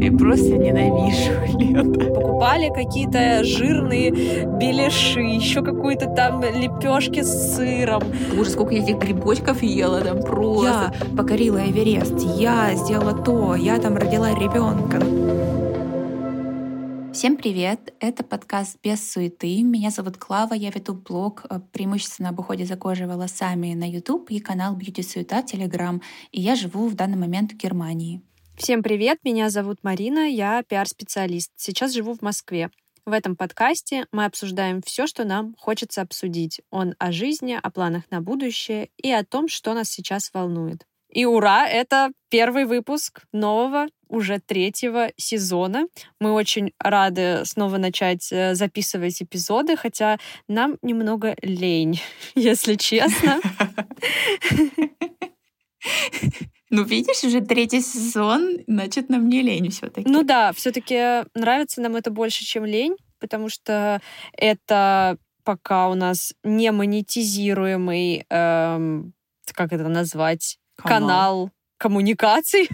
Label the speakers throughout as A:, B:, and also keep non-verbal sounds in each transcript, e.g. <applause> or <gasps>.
A: И просто ненавижу лето.
B: Покупали какие-то жирные беляши, еще какую-то там лепешки с сыром.
A: Ужас, сколько я этих грибочков ела там просто.
C: Я покорила Эверест, я сделала то, я там родила ребенка. Всем привет! Это подкаст «Без суеты». Меня зовут Клава, я веду блог э, преимущественно об уходе за кожей и волосами на YouTube и канал «Бьюти Суета» Telegram. И я живу в данный момент в Германии.
B: Всем привет, меня зовут Марина, я пиар-специалист. Сейчас живу в Москве. В этом подкасте мы обсуждаем все, что нам хочется обсудить. Он о жизни, о планах на будущее и о том, что нас сейчас волнует. И ура, это первый выпуск нового, уже третьего сезона. Мы очень рады снова начать э, записывать эпизоды, хотя нам немного лень, <laughs> если честно. <laughs>
A: Ну, видишь, уже третий сезон, значит, нам не лень все-таки.
B: Ну да, все-таки нравится нам это больше, чем лень, потому что это пока у нас не монетизируемый, эм, как это назвать, канал, канал коммуникаций.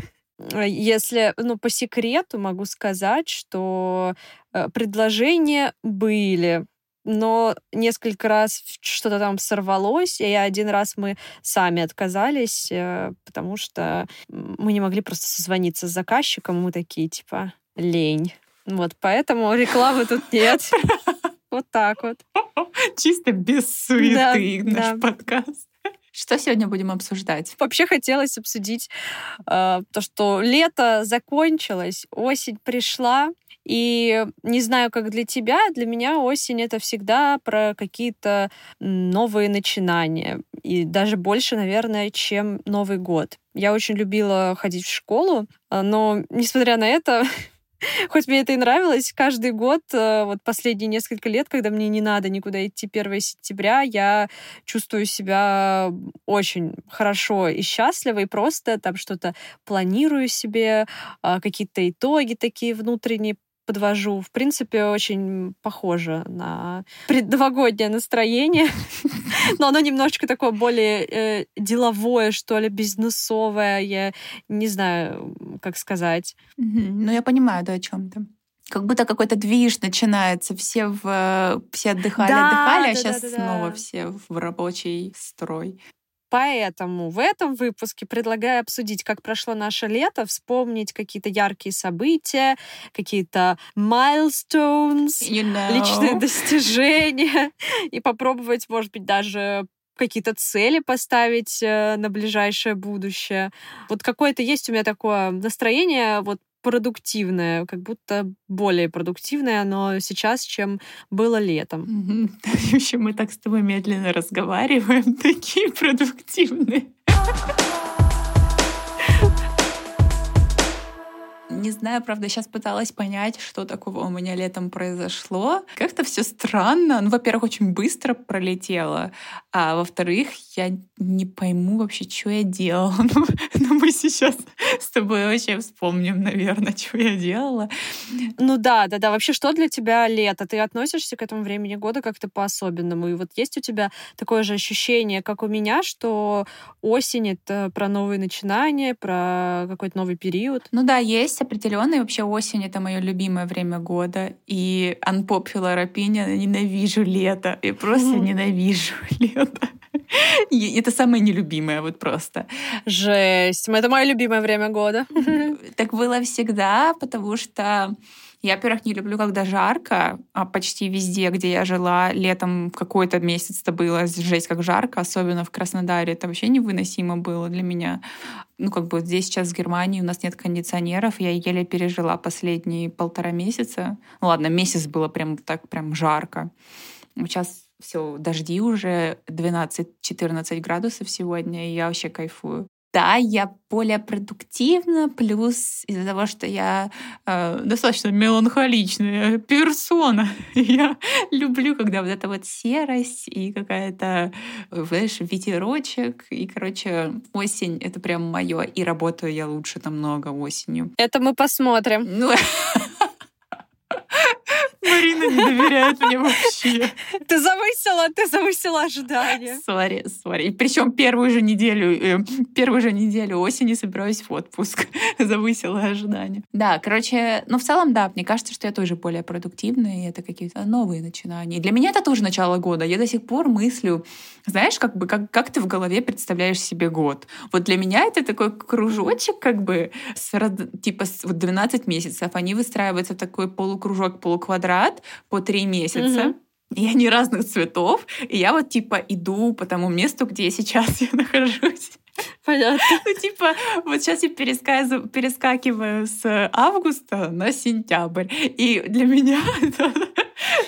B: Если, ну, по секрету могу сказать, что э, предложения были но несколько раз что-то там сорвалось, и один раз мы сами отказались, э, потому что мы не могли просто созвониться с заказчиком, мы такие, типа, лень. Вот, поэтому рекламы тут нет. <laughs> Вот так вот.
A: Чисто без суеты наш подкаст. Что сегодня будем обсуждать?
B: Вообще хотелось обсудить э, то, что лето закончилось, осень пришла, и не знаю, как для тебя, для меня осень это всегда про какие-то новые начинания. И даже больше, наверное, чем Новый год. Я очень любила ходить в школу, а, но, несмотря на это, <laughs> Хоть мне это и нравилось, каждый год, э, вот последние несколько лет, когда мне не надо никуда идти 1 сентября, я чувствую себя очень хорошо и счастливо, и просто там что-то планирую себе, а, какие-то итоги такие внутренние подвожу. В принципе, очень похоже на предновогоднее настроение, <laughs> но оно немножечко такое более э, деловое, что ли, бизнесовое. Я не знаю, как сказать.
A: Ну, я понимаю, да, о чем ты как будто какой-то движ начинается. Все, в, все отдыхали, да, отдыхали, а да, а сейчас да, да, снова все в рабочий строй.
B: Поэтому в этом выпуске предлагаю обсудить, как прошло наше лето, вспомнить какие-то яркие события, какие-то milestones,
A: you know.
B: личные достижения, и попробовать, может быть, даже какие-то цели поставить э, на ближайшее будущее. Вот какое-то есть у меня такое настроение вот продуктивное, как будто более продуктивное оно сейчас, чем было летом.
A: Еще <laughs> мы так с тобой медленно разговариваем, <laughs> такие продуктивные. <laughs> Не знаю, правда, сейчас пыталась понять, что такого у меня летом произошло. Как-то все странно. Ну, во-первых, очень быстро пролетело, а во-вторых, я не пойму вообще, что я делала. <laughs> Ну, ну, мы сейчас с тобой вообще вспомним, наверное, что я делала.
B: Ну да, да, да. Вообще, что для тебя лето? Ты относишься к этому времени года как-то по-особенному? И вот есть у тебя такое же ощущение, как у меня, что осень — это про новые начинания, про какой-то новый период?
A: Ну да, есть определенный. Вообще осень — это мое любимое время года. И unpopular opinion — ненавижу лето. И просто ненавижу <laughs> лето. И это самое нелюбимое, вот просто.
B: Жесть. Это мое любимое время года. <laughs>
A: Так было всегда, потому что я, во-первых, не люблю, когда жарко, а почти везде, где я жила, летом какой-то месяц это было жесть как жарко, особенно в Краснодаре, это вообще невыносимо было для меня. Ну, как бы здесь сейчас в Германии у нас нет кондиционеров, я еле пережила последние полтора месяца. Ну ладно, месяц было прям так прям жарко. Сейчас все, дожди уже 12-14 градусов сегодня, и я вообще кайфую да, я более продуктивна, плюс из-за того, что я э, достаточно меланхоличная персона, <laughs> я люблю, когда вот эта вот серость и какая-то, знаешь, ветерочек, и, короче, осень — это прям мое, и работаю я лучше намного осенью.
B: Это мы посмотрим.
A: Ну, <laughs> Марина не доверяет мне вообще.
B: Ты завысила, ты завысила ожидания.
A: Сори, сори. И причем первую же неделю, э, первую же неделю осени собираюсь в отпуск. <laughs> Завысила ожидания. Да, короче, ну в целом, да, мне кажется, что я тоже более продуктивная, и это какие-то новые начинания. И для меня это тоже начало года. Я до сих пор мыслю, знаешь, как бы, как, как ты в голове представляешь себе год? Вот для меня это такой кружочек, как бы, с, типа, вот 12 месяцев. Они выстраиваются в такой полукружок, полуквадрат по три месяца. Mm-hmm. И они разных цветов. И я вот типа иду по тому месту, где сейчас я <laughs> нахожусь. <laughs>
B: Понятно.
A: Ну, типа, вот сейчас я перескакиваю с августа на сентябрь. И для меня <laughs> это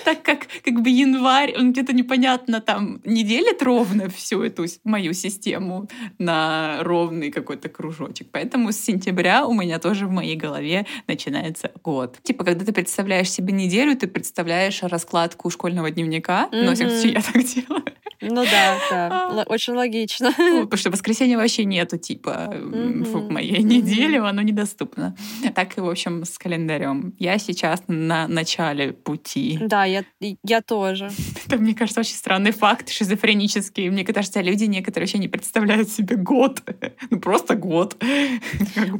A: так как как бы январь, он где-то непонятно там не делит ровно всю эту мою систему на ровный какой-то кружочек. Поэтому с сентября у меня тоже в моей голове начинается год. Типа, когда ты представляешь себе неделю, ты представляешь раскладку школьного дневника. Mm-hmm. Но все я так делаю.
B: Ну да, да, а. очень логично.
A: Потому что воскресенья вообще нету, типа, в моей неделе, оно недоступно. Так и, в общем, с календарем. Я сейчас на начале пути.
B: Да, я, я тоже.
A: Это, мне кажется, очень странный факт, шизофренический. Мне кажется, люди некоторые вообще не представляют себе год. <laughs> Ну, просто год.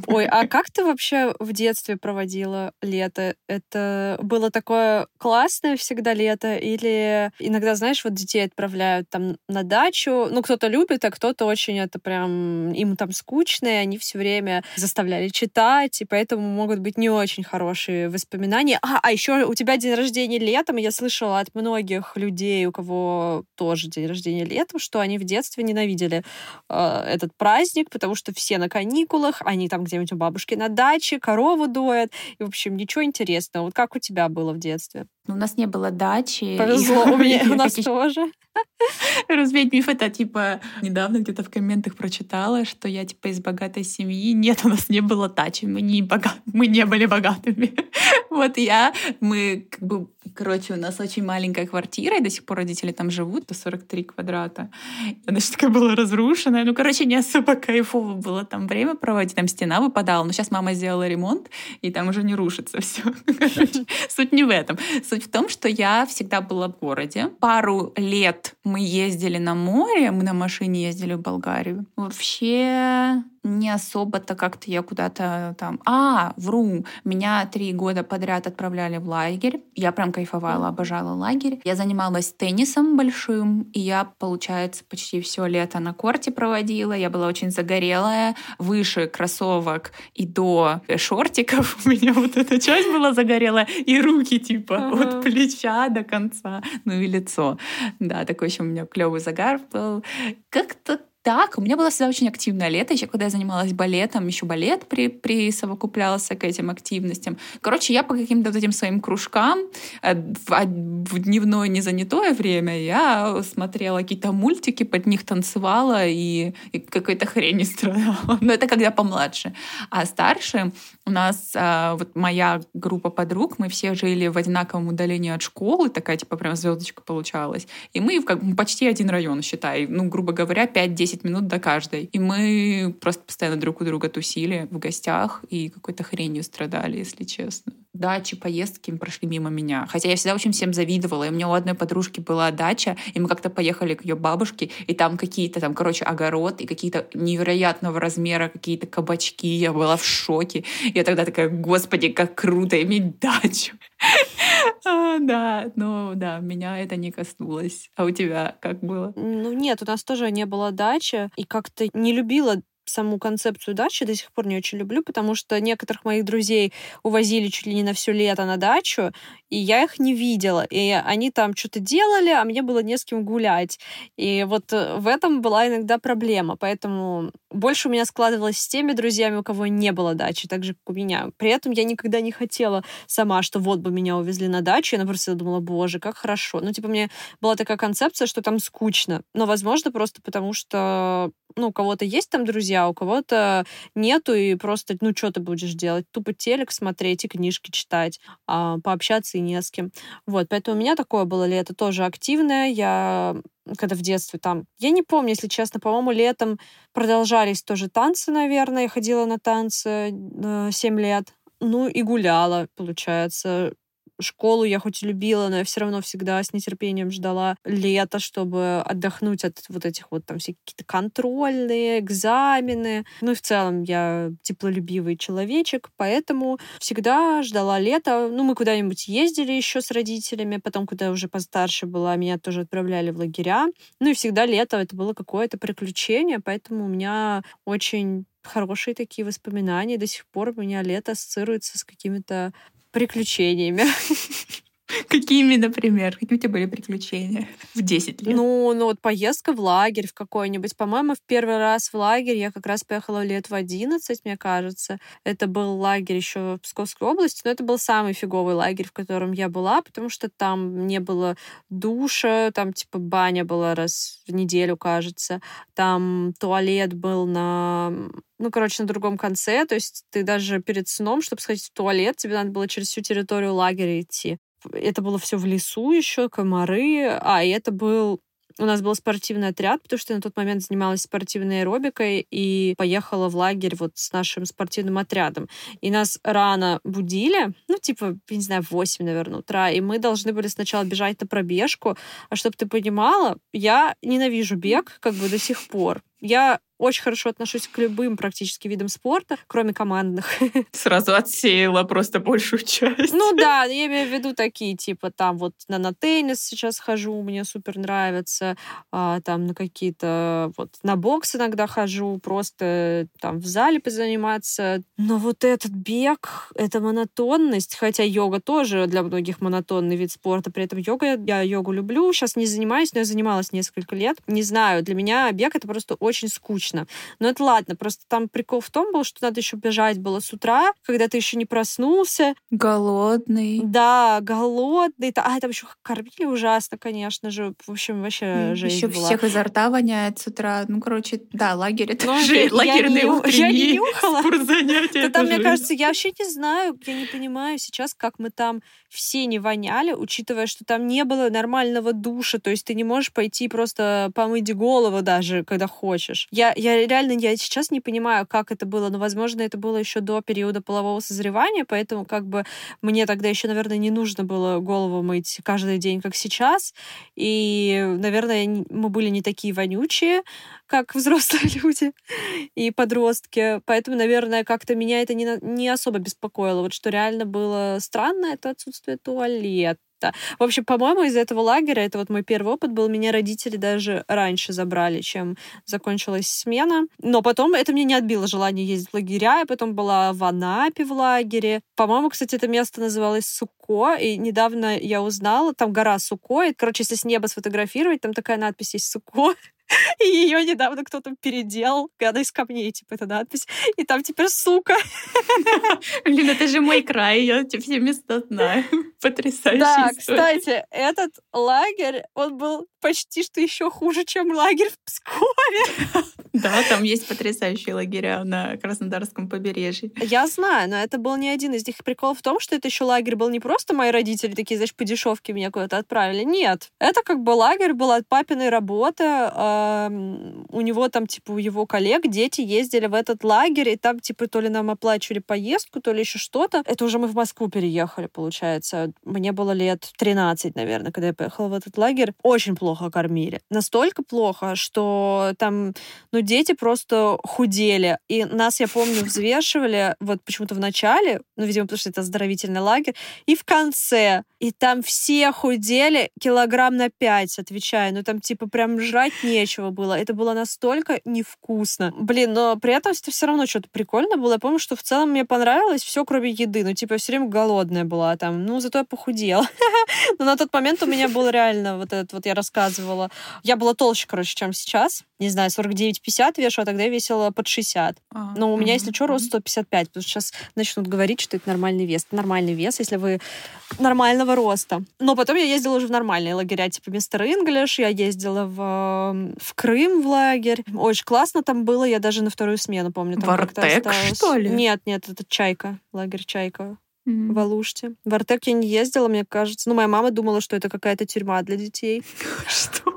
B: Ой, а как ты вообще в детстве проводила лето? Это было такое классное всегда лето? Или иногда, знаешь, вот детей отправляют там на дачу. Ну, кто-то любит, а кто-то очень это прям... Им там скучно, и они все время заставляли читать, и поэтому могут быть не очень хорошие воспоминания. А, а еще у тебя день рождения летом, я слышала от многих людей, у кого тоже день рождения летом, что они в детстве ненавидели э, этот праздник, потому что все на каникулах, они там где-нибудь у бабушки на даче, корову доят, и, в общем, ничего интересного. Вот как у тебя было в детстве?
A: Ну, у нас не было дачи.
B: Повезло, <laughs> у, меня, у нас тоже.
A: Развеять миф это типа недавно где-то в комментах прочитала, что я типа из богатой семьи. Нет, у нас не было дачи, мы не бога... мы не были богатыми. <laughs> Вот я, мы как бы, короче, у нас очень маленькая квартира, и до сих пор родители там живут, то 43 квадрата. Она же такая была разрушенная. Ну, короче, не особо кайфово было там время проводить, там стена выпадала. Но сейчас мама сделала ремонт, и там уже не рушится все. <laughs> Суть не в этом. Суть в том, что я всегда была в городе. Пару лет мы ездили на море, мы на машине ездили в Болгарию. Вообще не особо-то как-то я куда-то там... А, вру, меня три года подряд отправляли в лагерь. Я прям кайфовала, обожала лагерь. Я занималась теннисом большим, и я, получается, почти все лето на корте проводила. Я была очень загорелая, выше кроссовок и до шортиков. <laughs> У меня вот эта часть была загорелая, и руки типа от плеча до конца, ну и лицо. Да, такой еще у меня клевый загар был. Как-то так, у меня было всегда очень активное лето. Еще когда я занималась балетом, еще балет при, присовокуплялся к этим активностям. Короче, я по каким-то вот этим своим кружкам э, в, в дневное незанятое время я смотрела какие-то мультики, под них танцевала и, и какой-то хрень страдала. <laughs> Но это когда помладше. А старше у нас а, вот моя группа подруг, мы все жили в одинаковом удалении от школы, такая типа прям звездочка получалась. И мы как почти один район, считай, ну, грубо говоря, 5-10 минут до каждой. И мы просто постоянно друг у друга тусили в гостях и какой-то хренью страдали, если честно дачи, поездки прошли мимо меня. Хотя я всегда очень всем завидовала. И у меня у одной подружки была дача, и мы как-то поехали к ее бабушке, и там какие-то там, короче, огород, и какие-то невероятного размера какие-то кабачки. Я была в шоке. Я тогда такая, господи, как круто иметь дачу. <laughs> А, да, ну да, меня это не коснулось. А у тебя как было?
B: Ну нет, у нас тоже не было дачи, и как-то не любила саму концепцию дачи до сих пор не очень люблю, потому что некоторых моих друзей увозили чуть ли не на все лето на дачу, и я их не видела. И они там что-то делали, а мне было не с кем гулять. И вот э, в этом была иногда проблема. Поэтому больше у меня складывалось с теми друзьями, у кого не было дачи, так же, как у меня. При этом я никогда не хотела сама, что вот бы меня увезли на дачу. Я просто думала, боже, как хорошо. Ну, типа, мне была такая концепция, что там скучно. Но, возможно, просто потому что, ну, у кого-то есть там друзья, у кого-то нету, и просто, ну, что ты будешь делать? Тупо телек смотреть и книжки читать, а пообщаться и не с кем. Вот, поэтому у меня такое было лето тоже активное. Я когда в детстве там, я не помню, если честно, по-моему, летом продолжались тоже танцы, наверное. Я ходила на танцы э, 7 лет. Ну и гуляла, получается школу я хоть и любила, но я все равно всегда с нетерпением ждала лета, чтобы отдохнуть от вот этих вот там все какие-то контрольные, экзамены. Ну и в целом я теплолюбивый человечек, поэтому всегда ждала лета. Ну, мы куда-нибудь ездили еще с родителями, потом, когда я уже постарше была, меня тоже отправляли в лагеря. Ну и всегда лето это было какое-то приключение, поэтому у меня очень хорошие такие воспоминания. До сих пор у меня лето ассоциируется с какими-то приключениями. <laughs>
A: Какими, например? Какие у тебя были приключения в 10 лет?
B: Ну, ну вот поездка в лагерь в какой-нибудь. По-моему, в первый раз в лагерь я как раз поехала лет в 11, мне кажется. Это был лагерь еще в Псковской области, но это был самый фиговый лагерь, в котором я была, потому что там не было душа, там типа баня была раз в неделю, кажется. Там туалет был на ну, короче, на другом конце. То есть ты даже перед сном, чтобы сходить в туалет, тебе надо было через всю территорию лагеря идти. Это было все в лесу еще, комары. А, и это был у нас был спортивный отряд, потому что я на тот момент занималась спортивной аэробикой и поехала в лагерь вот с нашим спортивным отрядом. И нас рано будили, ну, типа, я не знаю, в 8, наверное, утра, и мы должны были сначала бежать на пробежку. А чтобы ты понимала, я ненавижу бег как бы до сих пор. Я очень хорошо отношусь к любым практически видам спорта, кроме командных. <laughs>
A: Сразу отсеяла просто большую часть.
B: Ну да, я имею в виду такие, типа там вот на, на теннис сейчас хожу, мне супер нравится, а, там на какие-то вот на бокс иногда хожу, просто там в зале позаниматься. Но вот этот бег, эта монотонность, хотя йога тоже для многих монотонный вид спорта, при этом йога, я йогу люблю, сейчас не занимаюсь, но я занималась несколько лет. Не знаю, для меня бег это просто очень скучно скучно. Но это ладно, просто там прикол в том был, что надо еще бежать было с утра, когда ты еще не проснулся.
A: Голодный.
B: Да, голодный. А, там еще кормили ужасно, конечно же. В общем, вообще жизнь
A: Еще
B: была.
A: всех изо рта воняет с утра. Ну, короче, да, лагерь это ну, <laughs> же лагерные
B: не, я не нюхала.
A: спортзанятия.
B: Да там, мне кажется, я вообще не знаю, я не понимаю сейчас, как мы там все не воняли, учитывая, что там не было нормального душа, то есть ты не можешь пойти просто помыть голову даже, когда хочешь. Я, я реально, я сейчас не понимаю, как это было, но, возможно, это было еще до периода полового созревания, поэтому как бы мне тогда еще, наверное, не нужно было голову мыть каждый день, как сейчас, и, наверное, мы были не такие вонючие, как взрослые <laughs> люди и подростки. Поэтому, наверное, как-то меня это не, не особо беспокоило. Вот что реально было странно, это отсутствие туалета. В общем, по-моему, из этого лагеря, это вот мой первый опыт был, меня родители даже раньше забрали, чем закончилась смена. Но потом это мне не отбило желание ездить в лагеря. Я потом была в Анапе в лагере. По-моему, кстати, это место называлось Суко, и недавно я узнала, там гора Суко, и, короче, если с неба сфотографировать, там такая надпись есть Суко. <laughs> И ее недавно кто-то переделал, когда из камней, типа, эта надпись. И там теперь сука. <laughs>
A: Блин, это же мой край, я все места знаю. <laughs> Потрясающе.
B: Да, кстати, этот лагерь, он был почти что еще хуже, чем лагерь в Пскове.
A: Да, там есть потрясающие лагеря на Краснодарском побережье.
B: Я знаю, но это был не один из них. Прикол в том, что это еще лагерь был не просто мои родители такие, знаешь, по дешевке меня куда-то отправили. Нет. Это как бы лагерь был от папиной работы. У него там, типа, у его коллег дети ездили в этот лагерь, и там, типа, то ли нам оплачивали поездку, то ли еще что-то. Это уже мы в Москву переехали, получается. Мне было лет 13, наверное, когда я поехала в этот лагерь. Очень плохо кормили. Настолько плохо, что там, ну, дети просто худели. И нас, я помню, взвешивали вот почему-то в начале, ну, видимо, потому что это оздоровительный лагерь, и в конце. И там все худели килограмм на пять, отвечаю. Ну, там, типа, прям жрать нечего было. Это было настолько невкусно. Блин, но при этом это все равно что-то прикольно было. Я помню, что в целом мне понравилось все, кроме еды. Ну, типа, все время голодная была там. Ну, зато я похудела. <laughs> Но на тот момент у меня был реально вот этот вот, я рассказывала. Я была толще, короче, чем сейчас. Не знаю, 49-50 вешу, а тогда я весила под 60. А, Но у меня, если что, рост 155, потому что сейчас начнут говорить, что это нормальный вес. Это нормальный вес, если вы нормального роста. Но потом я ездила уже в нормальные лагеря, типа мистер Инглиш, я ездила в, в Крым в лагерь. Очень классно там было, я даже на вторую смену помню. Там
A: в Артек, что ли?
B: Нет, нет, это Чайка, лагерь Чайка mm-hmm. в Алуште. В Артек я не ездила, мне кажется. Ну, моя мама думала, что это какая-то тюрьма для детей. <laughs>
A: Что?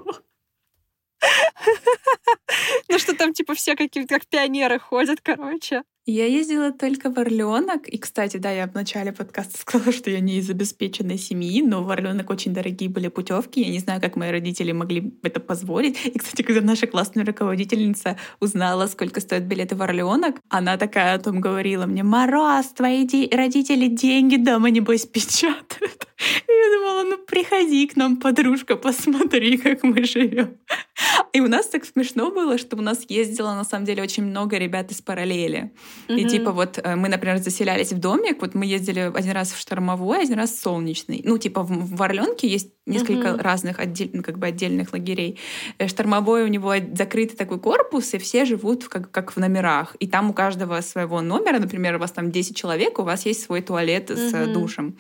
A: <laughs>
B: Ну, что там, типа, все какие-то как пионеры ходят, короче.
A: Я ездила только в Орленок. И, кстати, да, я в начале подкаста <laughs> сказала, что я не из обеспеченной семьи, но в Орленок очень дорогие были путевки. Я не знаю, как мои родители могли это позволить. И, кстати, когда наша классная руководительница узнала, сколько стоят билеты в Орленок, она такая о том говорила мне, «Мороз, твои родители деньги дома, небось, печатают». <laughs> И я думала, ну приходи к нам, подружка, посмотри, как мы живем. И у нас так смешно было, что у нас ездило на самом деле очень много ребят из параллели. Mm-hmm. И типа вот э, мы, например, заселялись в домик, вот мы ездили один раз в штормовой, один раз в солнечный. Ну, типа в, в Орленке есть несколько mm-hmm. разных отдель, ну, как бы отдельных лагерей. Э, штормовой у него закрытый такой корпус, и все живут в, как, как в номерах. И там у каждого своего номера, например, у вас там 10 человек, у вас есть свой туалет mm-hmm. с душем.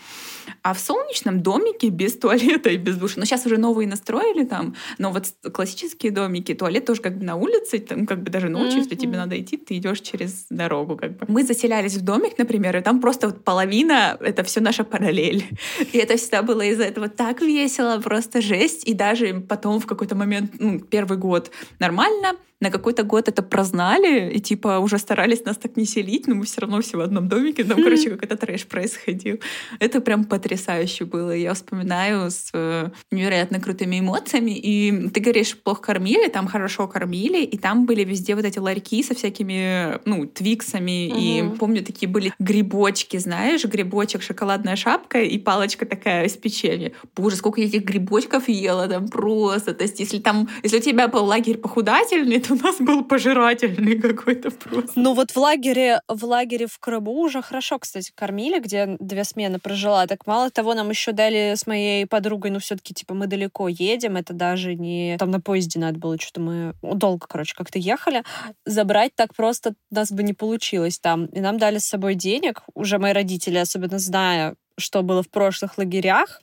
A: А в солнечном домике без туалета и без душа. Но сейчас уже новые настроили там, но вот классические домики, туалет тоже как бы на улице, там как бы даже ночью, mm-hmm. если тебе надо идти, ты идешь через дорогу как бы. Мы заселялись в домик, например, и там просто вот половина — это все наша параллель. <laughs> И это всегда было из-за этого так весело, просто жесть. И даже потом в какой-то момент, ну, первый год нормально, на какой-то год это прознали, и типа уже старались нас так не селить, но мы все равно все в одном домике, там, короче, какой-то трэш происходил. Это прям потрясающе было. Я вспоминаю с э, невероятно крутыми эмоциями. И ты говоришь, плохо кормили, там хорошо кормили, и там были везде вот эти ларьки со всякими, ну, твиксами, угу. и помню, такие были грибочки, знаешь, грибочек, шоколадная шапка и палочка такая из печенья. Боже, сколько я этих грибочков ела там просто. То есть если там, если у тебя был лагерь похудательный, у нас был пожирательный какой-то просто.
B: Ну вот в лагере, в лагере в Крыму уже хорошо, кстати, кормили, где две смены прожила. Так мало того, нам еще дали с моей подругой, ну все-таки типа мы далеко едем, это даже не там на поезде надо было, что-то мы долго, короче, как-то ехали. Забрать так просто нас бы не получилось там. И нам дали с собой денег, уже мои родители, особенно зная, что было в прошлых лагерях,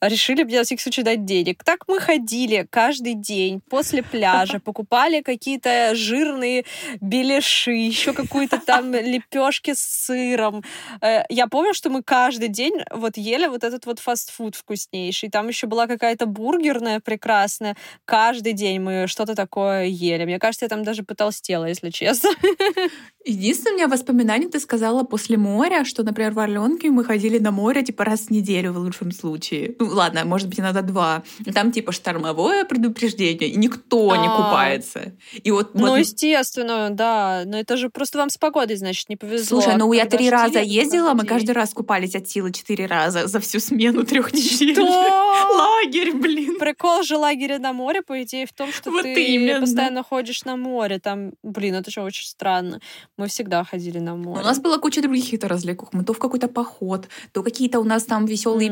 B: решили мне на всякий случай дать денег. Так мы ходили каждый день после пляжа, <laughs> покупали какие-то жирные беляши, еще какую-то там <laughs> лепешки с сыром. Э, я помню, что мы каждый день вот ели вот этот вот фастфуд вкуснейший. Там еще была какая-то бургерная прекрасная. Каждый день мы что-то такое ели. Мне кажется, я там даже потолстела, если честно. <laughs>
A: Единственное у меня воспоминание, ты сказала после моря, что, например, в Орленке мы ходили на море типа раз в неделю в лучшем случае случае. Ну, ладно, может быть, иногда два. Там типа штормовое предупреждение, и никто не а. купается. И вот,
B: ну, естественно, да. Но это же просто вам с погодой, значит, не повезло.
A: Слушай, ну я три раза ездила, мы каждый раз купались от силы четыре раза за всю смену трех недель. <laughs> Лагерь, блин.
B: Прикол же лагеря на море, по идее, в том, что ты постоянно ходишь на море. Там, блин, это же очень странно. Мы всегда ходили на море.
A: У нас была куча других каких-то развлекух. Мы то в какой-то поход, то какие-то у нас там веселые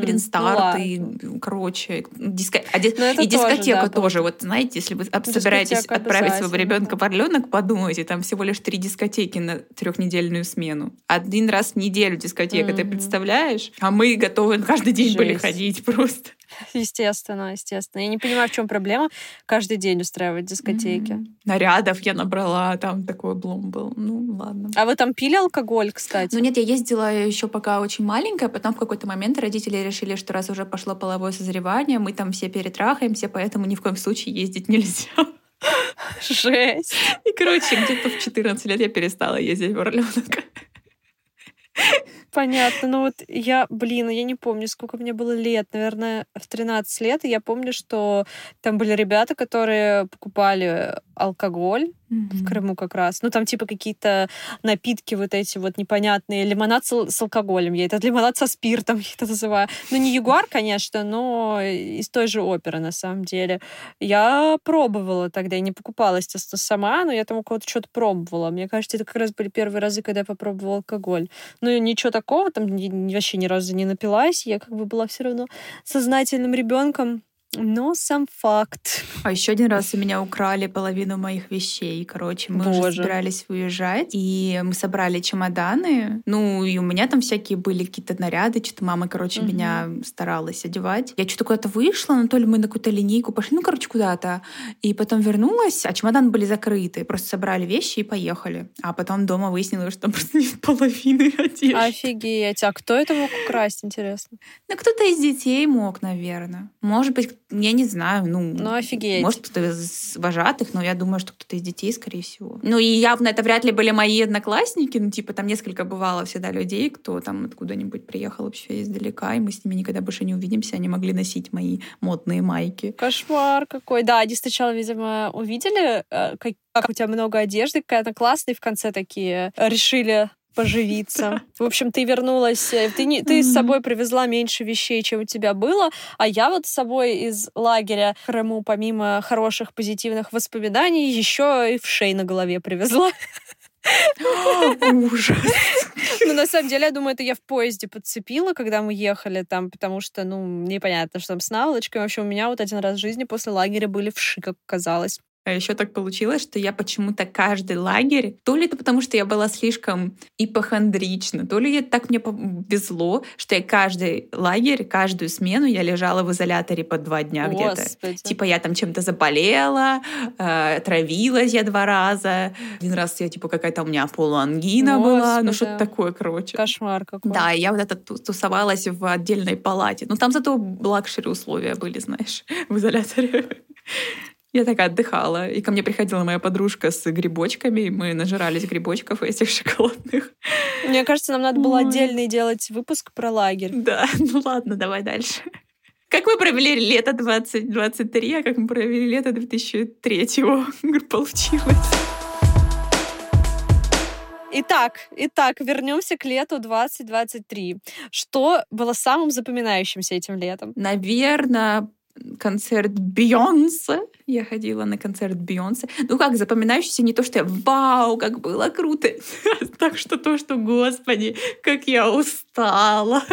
A: карты, короче, диско... а ди... и дискотека тоже, да, тоже. Вот знаете, если вы собираетесь отправить своего ребенка в Орленок, подумайте, там всего лишь три дискотеки на трехнедельную смену. Один раз в неделю дискотека, mm-hmm. ты представляешь? А мы готовы каждый день Жесть. были ходить просто. <laughs>
B: Естественно, естественно. Я не понимаю, в чем проблема каждый день устраивать дискотеки. Mm-hmm.
A: Нарядов я набрала, там такой блом был. Ну, ладно.
B: А вы там пили алкоголь, кстати?
A: Ну нет, я ездила еще пока очень маленькая, потом в какой-то момент родители решили, что раз уже пошло половое созревание, мы там все перетрахаемся, поэтому ни в коем случае ездить нельзя. <laughs>
B: Жесть.
A: И, короче, где-то в 14 лет я перестала ездить в Орленок.
B: Понятно. Ну вот я, блин, я не помню, сколько мне было лет. Наверное, в 13 лет. И я помню, что там были ребята, которые покупали алкоголь mm-hmm. в Крыму как раз. Ну, там типа какие-то напитки вот эти вот непонятные. Лимонад с, с алкоголем. Я это лимонад со спиртом, я это называю. Ну, не Ягуар, конечно, но из той же оперы, на самом деле. Я пробовала тогда. Я не покупала, естественно, сама, но я там у кого-то что-то пробовала. Мне кажется, это как раз были первые разы, когда я попробовала алкоголь. Ну, ничего такого, там вообще ни разу не напилась. Я как бы была все равно сознательным ребенком. Но сам факт.
A: А еще один раз у меня украли половину моих вещей. Короче, мы Боже. уже собирались уезжать, и мы собрали чемоданы. Ну, и у меня там всякие были какие-то наряды, что-то мама, короче, угу. меня старалась одевать. Я что-то куда-то вышла, ну, то ли мы на какую-то линейку пошли, ну, короче, куда-то. И потом вернулась, а чемоданы были закрыты. Просто собрали вещи и поехали. А потом дома выяснилось, что там <laughs> просто нет половины одежды.
B: Офигеть. А кто это мог украсть, интересно?
A: Ну, кто-то из детей мог, наверное. Может быть, я не знаю, ну...
B: Ну, офигеть.
A: Может, кто-то из вожатых, но я думаю, что кто-то из детей, скорее всего. Ну, и явно это вряд ли были мои одноклассники, ну, типа, там несколько бывало всегда людей, кто там откуда-нибудь приехал вообще издалека, и мы с ними никогда больше не увидимся, они могли носить мои модные майки.
B: Кошмар какой. Да, они сначала, видимо, увидели, э, как, как у тебя много одежды, какая-то классная, и в конце такие решили поживиться. В общем, ты вернулась, э, ты, не, ты с собой привезла меньше вещей, чем у тебя было, а я вот с собой из лагеря в Крыму, помимо хороших позитивных воспоминаний, еще и в шей на голове привезла.
A: Ужас.
B: Ну, на самом деле, я думаю, это я в поезде подцепила, когда мы ехали там, потому что, ну, непонятно, что там с наволочкой. В общем, у меня вот один раз в жизни после лагеря были вши, как оказалось.
A: А еще так получилось, что я почему-то каждый лагерь, то ли это потому, что я была слишком ипохондрична, то ли так мне повезло, что я каждый лагерь, каждую смену я лежала в изоляторе по два дня где-то. Типа я там чем-то заболела, э, травилась я два раза. Один раз я типа какая-то у меня полуангина Господи. была, ну что-то такое, короче.
B: Кошмар какой.
A: Да, я вот это тусовалась в отдельной палате. Ну там зато luxury условия были, знаешь, <laughs> в изоляторе. Я такая отдыхала, и ко мне приходила моя подружка с грибочками, и мы нажирались грибочков этих <laughs> шоколадных.
B: Мне кажется, нам надо было Ой. отдельный делать выпуск про лагерь.
A: Да, <laughs> ну ладно, давай дальше. Как мы провели лето 2023, а как мы провели лето 2003 <laughs> получилось.
B: Итак, итак, вернемся к лету 2023. Что было самым запоминающимся этим летом?
A: Наверное, концерт Бейонсе. Я ходила на концерт Бейонсе. Ну как, запоминающийся не то, что я «Вау, как было круто!» <laughs> Так что то, что «Господи, как я устала!»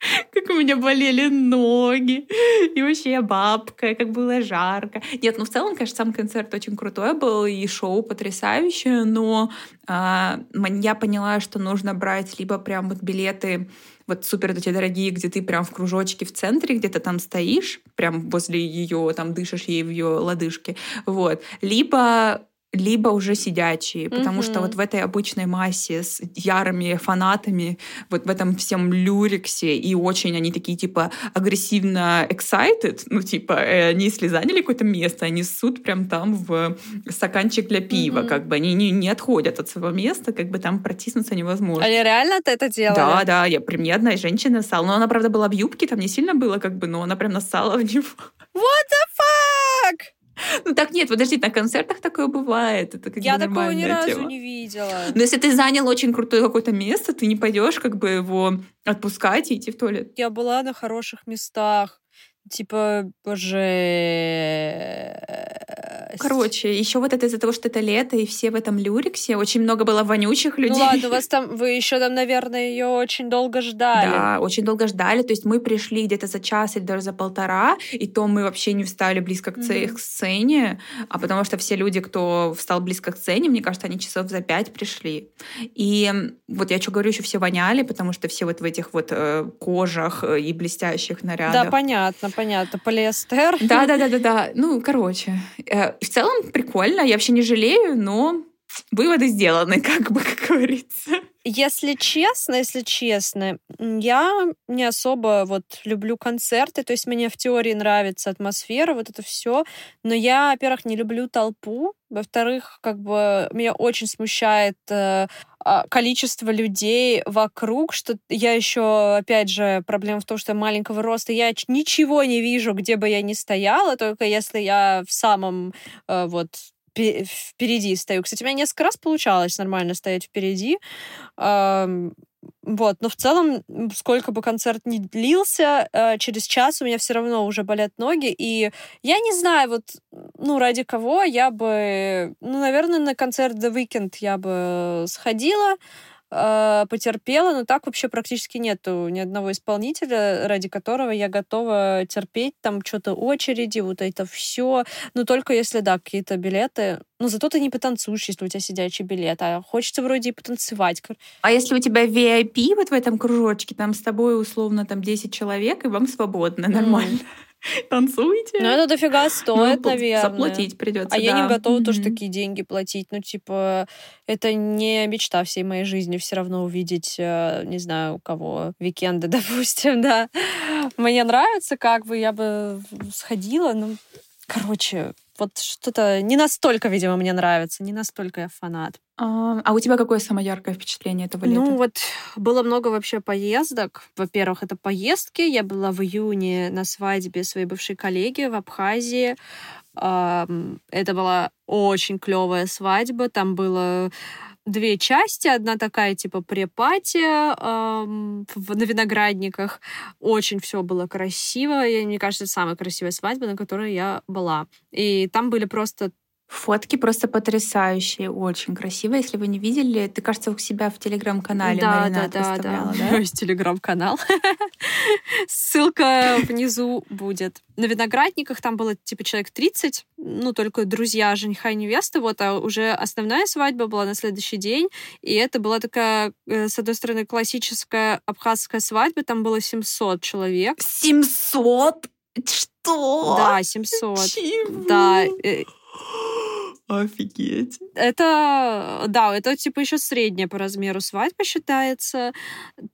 A: <laughs> как у меня болели ноги, и вообще я бабка, как было жарко. Нет, ну в целом, конечно, сам концерт очень крутой был, и шоу потрясающее, но э, я поняла, что нужно брать либо прям вот билеты вот супер эти дорогие, где ты прям в кружочке в центре где-то там стоишь, прям возле ее, там дышишь ей в ее лодыжке, вот. Либо либо уже сидячие, потому mm-hmm. что вот в этой обычной массе с ярыми фанатами, вот в этом всем люриксе, и очень они такие, типа, агрессивно excited, ну, типа, э, они если заняли какое-то место, они ссут прям там в стаканчик для пива, mm-hmm. как бы, они не, не отходят от своего места, как бы там протиснуться невозможно.
B: Они реально это делали?
A: Да, да, я, при мне одна женщина ссала, но она, правда, была в юбке, там не сильно было, как бы, но она прям нассала в него.
B: What the fuck? <laughs>
A: Ну так нет, подожди, на концертах такое бывает. Это как
B: Я такого ни разу тема. не видела.
A: Но если ты занял очень крутое какое-то место, ты не пойдешь как бы его отпускать и идти в туалет.
B: Я была на хороших местах. Типа, боже...
A: Короче, еще вот это из-за того, что это лето, и все в этом люриксе, очень много было вонючих ну людей.
B: Ну ладно, у вас там, вы еще там, наверное, ее очень долго ждали.
A: Да, очень долго ждали. То есть мы пришли где-то за час или даже за полтора, и то мы вообще не встали близко к, mm-hmm. к сцене, а потому что все люди, кто встал близко к сцене, мне кажется, они часов за пять пришли. И вот я что говорю, еще все воняли, потому что все вот в этих вот э, кожах э, и блестящих нарядах.
B: Да, понятно, понятно. Полиэстер.
A: Да, да, да, да, да. Ну, короче. Э, в целом прикольно, я вообще не жалею, но выводы сделаны, <laughs> как бы, как говорится.
B: Если честно, если честно, я не особо вот люблю концерты, то есть мне в теории нравится атмосфера, вот это все, но я, во-первых, не люблю толпу, во-вторых, как бы меня очень смущает э, а, количество людей вокруг, что я еще, опять же, проблема в том, что я маленького роста, я ничего не вижу, где бы я ни стояла, только если я в самом э, вот впереди стою. Кстати, у меня несколько раз получалось нормально стоять впереди. Вот, но в целом, сколько бы концерт ни длился, э, через час у меня все равно уже болят ноги, и я не знаю, вот, ну, ради кого я бы, ну, наверное, на концерт The Weekend я бы сходила, э, потерпела, но так вообще практически нету ни одного исполнителя, ради которого я готова терпеть там что-то очереди, вот это все. Но только если, да, какие-то билеты. Но зато ты не потанцуешь, если у тебя сидячий билет, а хочется вроде и потанцевать.
A: А если у тебя VIP вот в этом кружочке, там с тобой условно там 10 человек, и вам свободно, нормально? <laughs> Танцуйте.
B: Ну, это дофига стоит,
A: Ну,
B: наверное.
A: Заплатить придется.
B: А я не готова тоже
A: Мгм.
B: такие деньги платить. Ну, типа, это не мечта всей моей жизни все равно увидеть, э, не знаю, у кого викенды, <laughs> допустим, да. Мне нравится, как бы я бы сходила, ну, короче, вот что-то не настолько, видимо, мне нравится, не настолько я фанат.
A: А, а у тебя какое самое яркое впечатление этого лета?
B: Ну вот было много вообще поездок. Во-первых, это поездки. Я была в июне на свадьбе своей бывшей коллеги в Абхазии. Это была очень клевая свадьба. Там было две части. Одна такая типа препати ам, в- на виноградниках. Очень все было красиво. И, мне кажется, это самая красивая свадьба, на которой я была. И там были просто
A: Фотки просто потрясающие, очень красивые. Если вы не видели, ты, кажется, у себя в телеграм-канале
B: да,
A: Марина
B: да, да, да.
A: да? <laughs>
B: Есть телеграм-канал. Ссылка внизу будет. На виноградниках там было типа человек 30, ну, только друзья жениха и невесты, вот, а уже основная свадьба была на следующий день, и это была такая, э, с одной стороны, классическая абхазская свадьба, там было 700 человек.
A: 700? Что?
B: Да, 700.
A: Чего?
B: Да, э,
A: Офигеть.
B: Это, да, это типа еще средняя по размеру свадьба считается.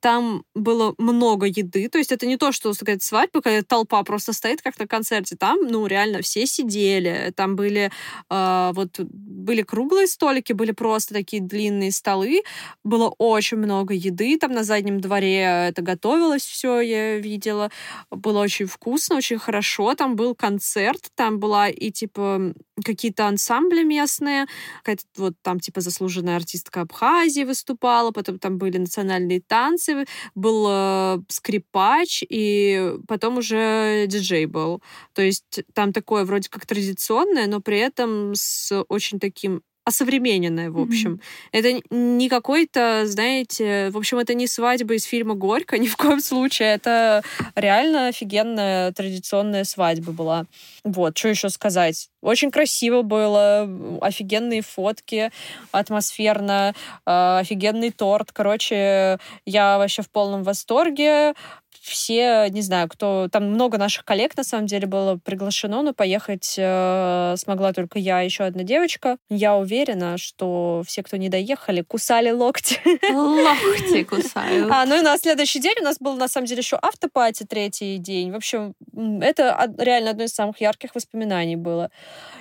B: Там было много еды, то есть это не то, что сказать свадьба, когда толпа просто стоит как на концерте. Там, ну, реально все сидели. Там были э, вот были круглые столики, были просто такие длинные столы. Было очень много еды. Там на заднем дворе это готовилось все, я видела. Было очень вкусно, очень хорошо. Там был концерт, там была и типа какие-то ансамбли местные, какая-то вот там типа заслуженная артистка Абхазии выступала, потом там были национальные танцы, был э, скрипач, и потом уже диджей был. То есть там такое вроде как традиционное, но при этом с очень таким осовремененное, в общем. Это н- не какой-то, знаете, в общем, это не свадьба из фильма «Горько», <laughs> ни в коем случае. Это реально офигенная традиционная свадьба была. Вот, что еще сказать? Очень красиво было, офигенные фотки, атмосферно, э, офигенный торт. Короче, я вообще в полном восторге. Все, не знаю, кто... Там много наших коллег, на самом деле, было приглашено, но поехать э, смогла только я и еще одна девочка. Я уверена, что все, кто не доехали, кусали локти.
A: Локти <laughs> кусают.
B: А, ну и на следующий день у нас был, на самом деле, еще автопати третий день. В общем, это реально одно из самых ярких воспоминаний было.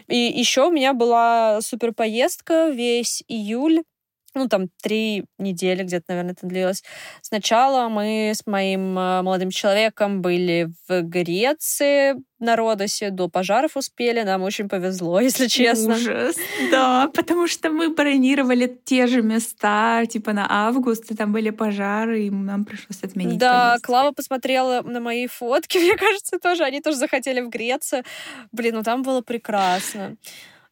B: И еще у меня была супер поездка весь июль. Ну, там три недели где-то, наверное, это длилось. Сначала мы с моим э, молодым человеком были в Греции на Родосе, до пожаров успели. Нам очень повезло, <laughs> если честно.
A: Ужас. Да, потому что мы бронировали те же места, типа на август, и там были пожары, и нам пришлось отменить
B: Да,
A: поездку.
B: Клава посмотрела на мои фотки, <laughs> мне кажется, тоже. Они тоже захотели в Грецию. Блин, ну там было прекрасно.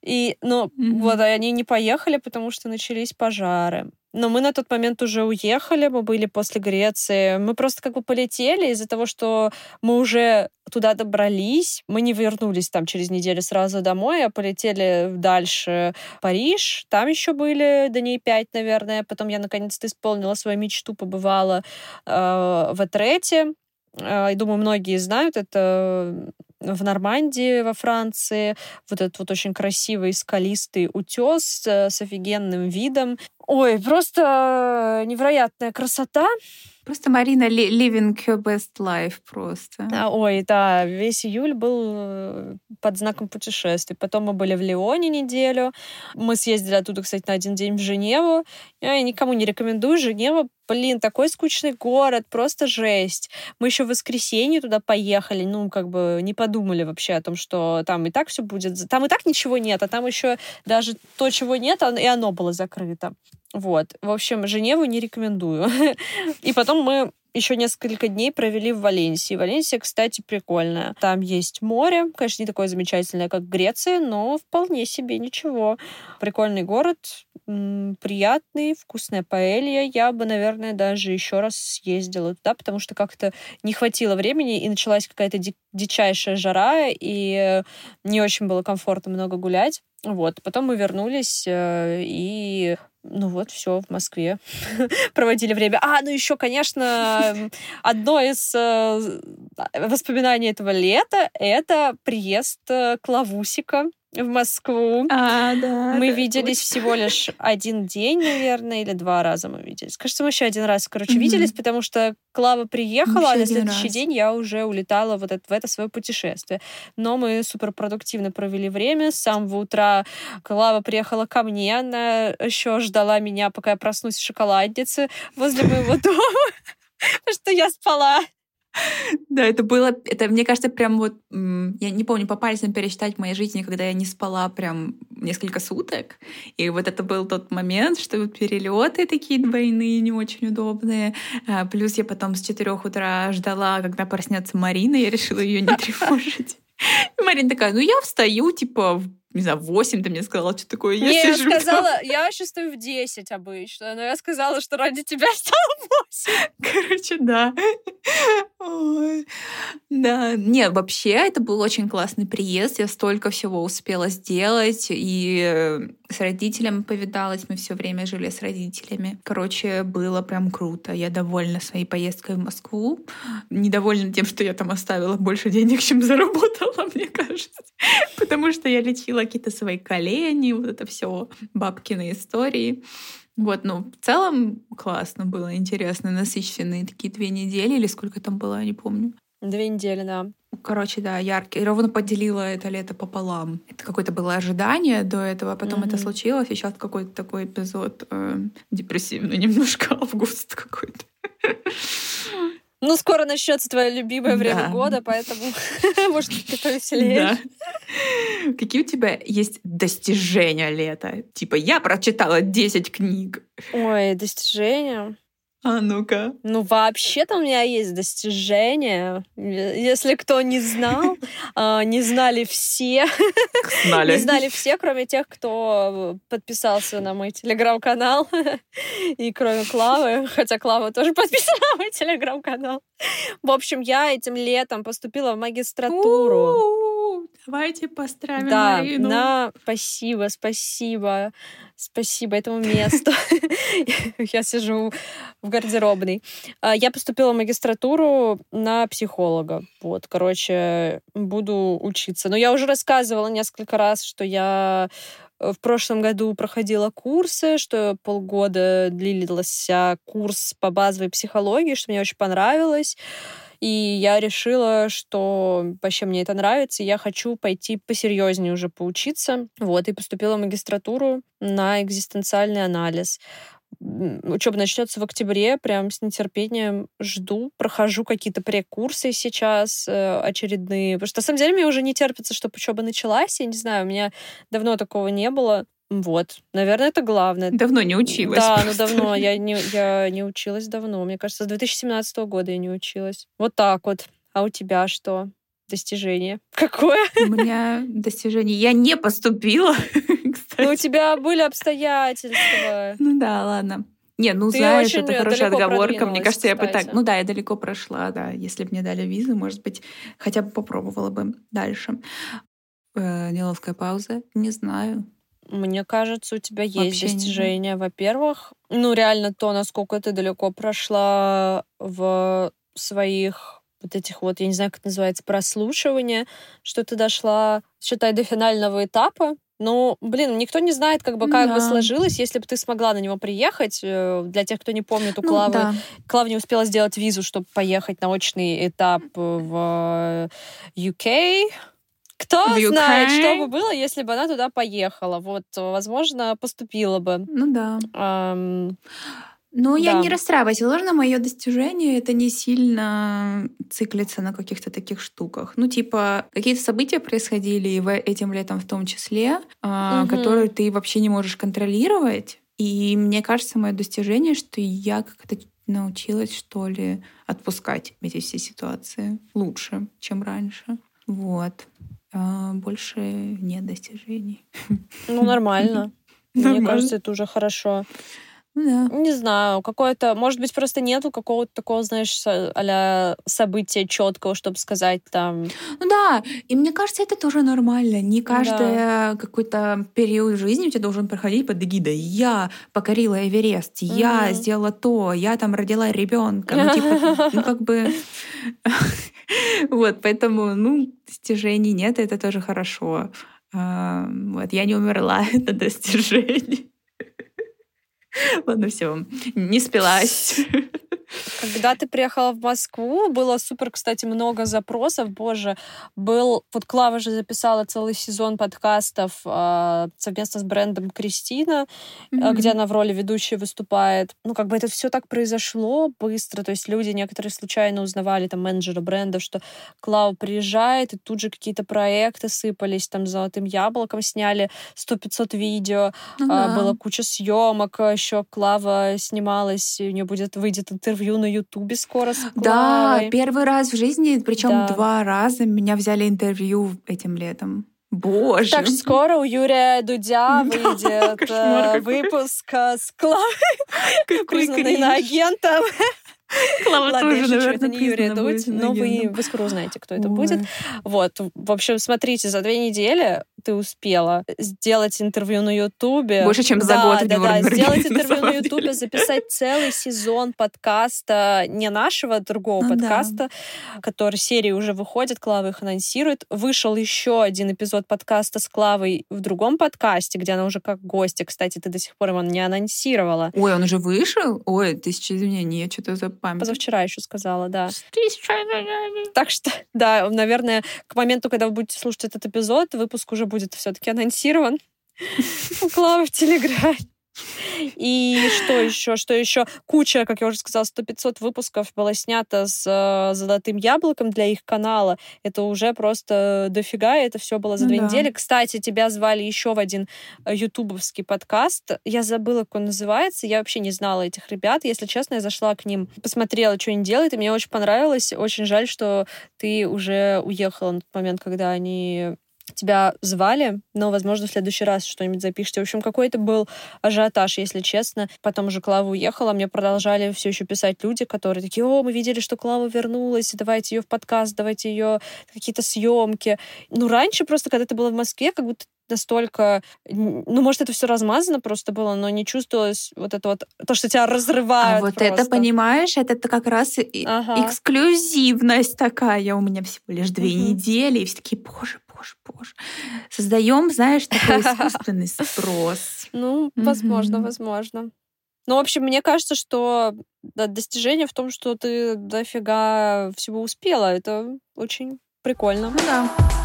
B: И, ну,
A: Мгм.
B: вот, а они не поехали, потому что начались пожары. Но мы на тот момент уже уехали, мы были после Греции. Мы просто как бы полетели из-за того, что мы уже туда добрались. Мы не вернулись там через неделю сразу домой, а полетели дальше в Париж. Там еще были дней пять, наверное. Потом я наконец-то исполнила свою мечту, побывала э, в Этрете. Э, И думаю, многие знают, это в Нормандии во Франции. Вот этот вот очень красивый скалистый утес э, с офигенным видом. Ой, просто невероятная красота.
A: Просто Марина living her best life просто.
B: А, Ой, да, весь июль был э, под знаком путешествий. Потом мы были в Лионе неделю. Мы съездили оттуда, кстати, на один день в Женеву. Я никому не рекомендую. Женева, блин, такой скучный город, просто жесть. Мы еще в воскресенье туда поехали, ну, как бы не подумали вообще о том, что там и так все будет. Там и так ничего нет, а там еще даже то, чего нет, и оно было закрыто. Вот. В общем, Женеву не рекомендую. <laughs> И потом мы еще несколько дней провели в Валенсии. Валенсия, кстати, прикольная. Там есть море, конечно, не такое замечательное, как Греция, но вполне себе ничего. Прикольный город, приятный, вкусная паэлья. Я бы, наверное, даже еще раз съездила туда, потому что как-то не хватило времени, и началась какая-то ди- дичайшая жара, и не очень было комфортно много гулять. Вот. Потом мы вернулись, э, и ну вот, все в Москве <laughs> проводили время. А, ну еще, конечно, одно из э, воспоминаний этого лета — это приезд э, Клавусика в Москву.
A: А, да.
B: Мы да, виделись точно. всего лишь <laughs> один день, наверное, или два раза мы виделись. Кажется, мы еще один раз, короче, mm-hmm. виделись, потому что Клава приехала, а на следующий раз. день я уже улетала вот это, в это свое путешествие. Но мы суперпродуктивно провели время. С самого утра Клава приехала ко мне, она еще ждала меня, пока я проснусь в шоколаднице возле моего <laughs> дома, <laughs> что я спала. <laughs>
A: Да, это было, это, мне кажется, прям вот, я не помню по пальцам пересчитать в моей жизни, когда я не спала прям несколько суток. И вот это был тот момент, что вот перелеты такие двойные, не очень удобные. А, плюс я потом с четырех утра ждала, когда проснется Марина, я решила ее не <laughs> тревожить. Марина такая, ну я встаю, типа, в не знаю, в 8 ты мне сказала, что такое я
B: Не,
A: сижу. <laughs>
B: я сказала, я сейчас стою в 10 обычно, но я сказала, что ради тебя стало 8.
A: Короче, да. Ой. Да, нет, вообще это был очень классный приезд, я столько всего успела сделать, и э, с родителями повидалась, мы все время жили с родителями. Короче, было прям круто. Я довольна своей поездкой в Москву, недовольна тем, что я там оставила больше денег, чем заработала, <laughs> мне кажется, потому что я лечила какие-то свои колени, вот это все бабкины истории. Вот, ну, в целом классно было, интересно, насыщенные такие две недели, или сколько там было, я не помню.
B: Две недели, да.
A: Короче, да, яркий. Ровно поделила это лето пополам. Это какое-то было ожидание до этого, а потом mm-hmm. это случилось, и сейчас какой-то такой эпизод э, депрессивный <laughs> немножко, август какой-то.
B: Ну, скоро начнется твое любимое время да. года, поэтому, <laughs> может, ты повеселее.
A: Да. Какие у тебя есть достижения лета? Типа, я прочитала 10 книг.
B: Ой, достижения?
A: А ну-ка.
B: Ну, вообще-то у меня есть достижения. Если кто не знал, <laughs> а, не знали все. <laughs> Знали. Не знали все, кроме тех, кто подписался на мой телеграм-канал. <laughs> И кроме Клавы. Хотя Клава тоже подписала на мой телеграм-канал. В общем, я этим летом поступила в магистратуру.
A: Давайте поздравим да, Марину.
B: Да, спасибо, спасибо. Спасибо этому месту. <laughs> Я сижу в гардеробной. А, я поступила в магистратуру на психолога. Вот, короче, буду учиться. Но я уже рассказывала несколько раз, что я в прошлом году проходила курсы, что полгода длился курс по базовой психологии, что мне очень понравилось. И я решила, что вообще мне это нравится, и я хочу пойти посерьезнее уже поучиться. Вот, и поступила в магистратуру на экзистенциальный анализ. Учеба начнется в октябре, прям с нетерпением жду. Прохожу какие-то прекурсы сейчас э, очередные. Потому что на самом деле мне уже не терпится, чтобы учеба началась. Я не знаю, у меня давно такого не было. Вот, наверное, это главное.
A: Давно не училась.
B: Да, ну давно. Я <laughs> не, я не училась давно. Мне кажется, с 2017 года я не училась. Вот так вот. А у тебя что? Достижение какое?
A: У меня достижение. Я не поступила. <laughs>
B: Ну, у тебя были обстоятельства.
A: Ну да, ладно. Не, ну Ты знаешь, это хорошая отговорка. Мне кажется, я бы так... Ну да, я далеко прошла, да. Если бы мне дали визу, может быть, хотя бы попробовала бы дальше. Э, неловкая пауза. Не знаю.
B: Мне кажется, у тебя есть Вообще достижения. Во-первых, ну реально то, насколько ты далеко прошла в своих вот этих вот, я не знаю, как это называется, прослушивания, что ты дошла, считай, до финального этапа. Ну, блин, никто не знает, как бы, как да. бы сложилось, если бы ты смогла на него приехать. Э, для тех, кто не помнит, у ну, Клавы... Да. Клава не успела сделать визу, чтобы поехать на очный этап в UK, кто знает, что бы было, если бы она туда поехала. Вот, возможно, поступила бы.
A: Ну да. Um, ну, да. я не расстраиваюсь. Ложно мое достижение это не сильно циклится на каких-то таких штуках. Ну, типа, какие-то события происходили в этим летом в том числе, угу. которые ты вообще не можешь контролировать. И мне кажется, мое достижение, что я как-то научилась, что ли, отпускать эти все ситуации лучше, чем раньше. Вот а больше нет достижений.
B: Ну, нормально. <laughs> Мне кажется, это уже хорошо.
A: Да.
B: Не знаю, какое-то, может быть, просто нету какого-то такого, знаешь, а события четкого, чтобы сказать там.
A: Ну да, и мне кажется, это тоже нормально. Не каждый да. какой-то период жизни у тебя должен проходить под эгидой. Я покорила Эверест, я mm-hmm. сделала то, я там родила ребенка. Ну, типа, <laughs> ну как бы... <laughs> Вот, поэтому, ну, достижений нет, это тоже хорошо. Вот, я не умерла, <laughs> это достижение. Ладно, все, не спилась.
B: Когда ты приехала в Москву, было супер, кстати, много запросов. Боже, был... Вот Клава же записала целый сезон подкастов э, совместно с брендом Кристина, mm-hmm. где она в роли ведущей выступает. Ну, как бы это все так произошло быстро. То есть люди некоторые случайно узнавали, там, менеджеры брендов, что Клава приезжает, и тут же какие-то проекты сыпались, там, золотым яблоком сняли 100-500 видео, mm-hmm. э, было куча съемок, еще Клава снималась, у нее будет выйдет интервью интервью на Ютубе скоро с
A: Да, первый раз в жизни, причем да. два раза меня взяли интервью этим летом. Боже.
B: Так скоро у Юрия Дудя <laughs> выйдет э, выпуск с Клавой, <laughs> признанной на агентом.
A: Клава Ладно, тоже, наверное, это
B: не Юрий Дудь, но вы, вы скоро узнаете, кто это Ой. будет. Вот, в общем, смотрите, за две недели ты успела сделать интервью на Ютубе.
A: Больше, чем за год
B: да, да, сделать <laughs> интервью на Ютубе, записать целый сезон подкаста, не нашего, а другого ну, подкаста, да. который серии уже выходит, Клава их анонсирует. Вышел еще один эпизод подкаста с Клавой в другом подкасте, где она уже как гостья. Кстати, ты до сих пор его не анонсировала.
A: Ой, он уже вышел? Ой, тысяча извинений, я что-то за память.
B: Позавчера еще сказала, да. Так что, <laughs> да, наверное, к моменту, когда вы будете слушать этот эпизод, выпуск уже будет все-таки анонсирован <laughs> у Клавы в Телеграме. И что еще? Что еще? Куча, как я уже сказала, 100-500 выпусков было снято с э, «Золотым яблоком» для их канала. Это уже просто дофига, это все было за ну, две да. недели. Кстати, тебя звали еще в один э, ютубовский подкаст. Я забыла, как он называется. Я вообще не знала этих ребят. Если честно, я зашла к ним, посмотрела, что они делают, и мне очень понравилось. Очень жаль, что ты уже уехала на тот момент, когда они тебя звали, но, возможно, в следующий раз что-нибудь запишите. В общем, какой-то был ажиотаж, если честно. Потом уже Клава уехала, мне продолжали все еще писать люди, которые такие, о, мы видели, что Клава вернулась, давайте ее в подкаст, давайте ее какие-то съемки. Ну, раньше просто, когда ты была в Москве, как будто настолько, ну, может, это все размазано просто было, но не чувствовалось вот это вот, то, что тебя разрывает. А
A: вот просто. это, понимаешь, это как раз ага. эксклюзивность такая. У меня всего лишь две угу. недели, и все такие, боже, боже, боже. Создаем, знаешь, такой <laughs> искусственный спрос.
B: Ну, возможно, возможно. Ну, в общем, мне кажется, что достижение в том, что ты дофига всего успела. Это очень прикольно.
A: Ну да.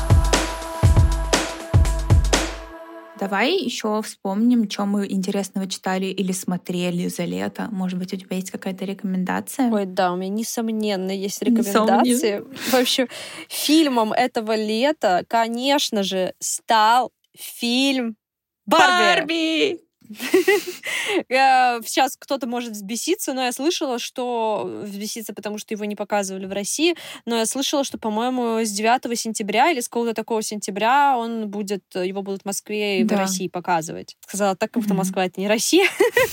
A: Давай еще вспомним, что мы интересного читали или смотрели за лето. Может быть, у тебя есть какая-то рекомендация?
B: Ой, да, у меня несомненно есть рекомендации. Несомненно. В общем, фильмом этого лета, конечно же, стал фильм Барби.
A: Барби! <laughs>
B: Сейчас кто-то может взбеситься, но я слышала, что взбеситься, потому что его не показывали в России, но я слышала, что, по-моему, с 9 сентября или с какого-то такого сентября он будет, его будут в Москве и в России показывать. Сказала так, как будто Москва — это не Россия.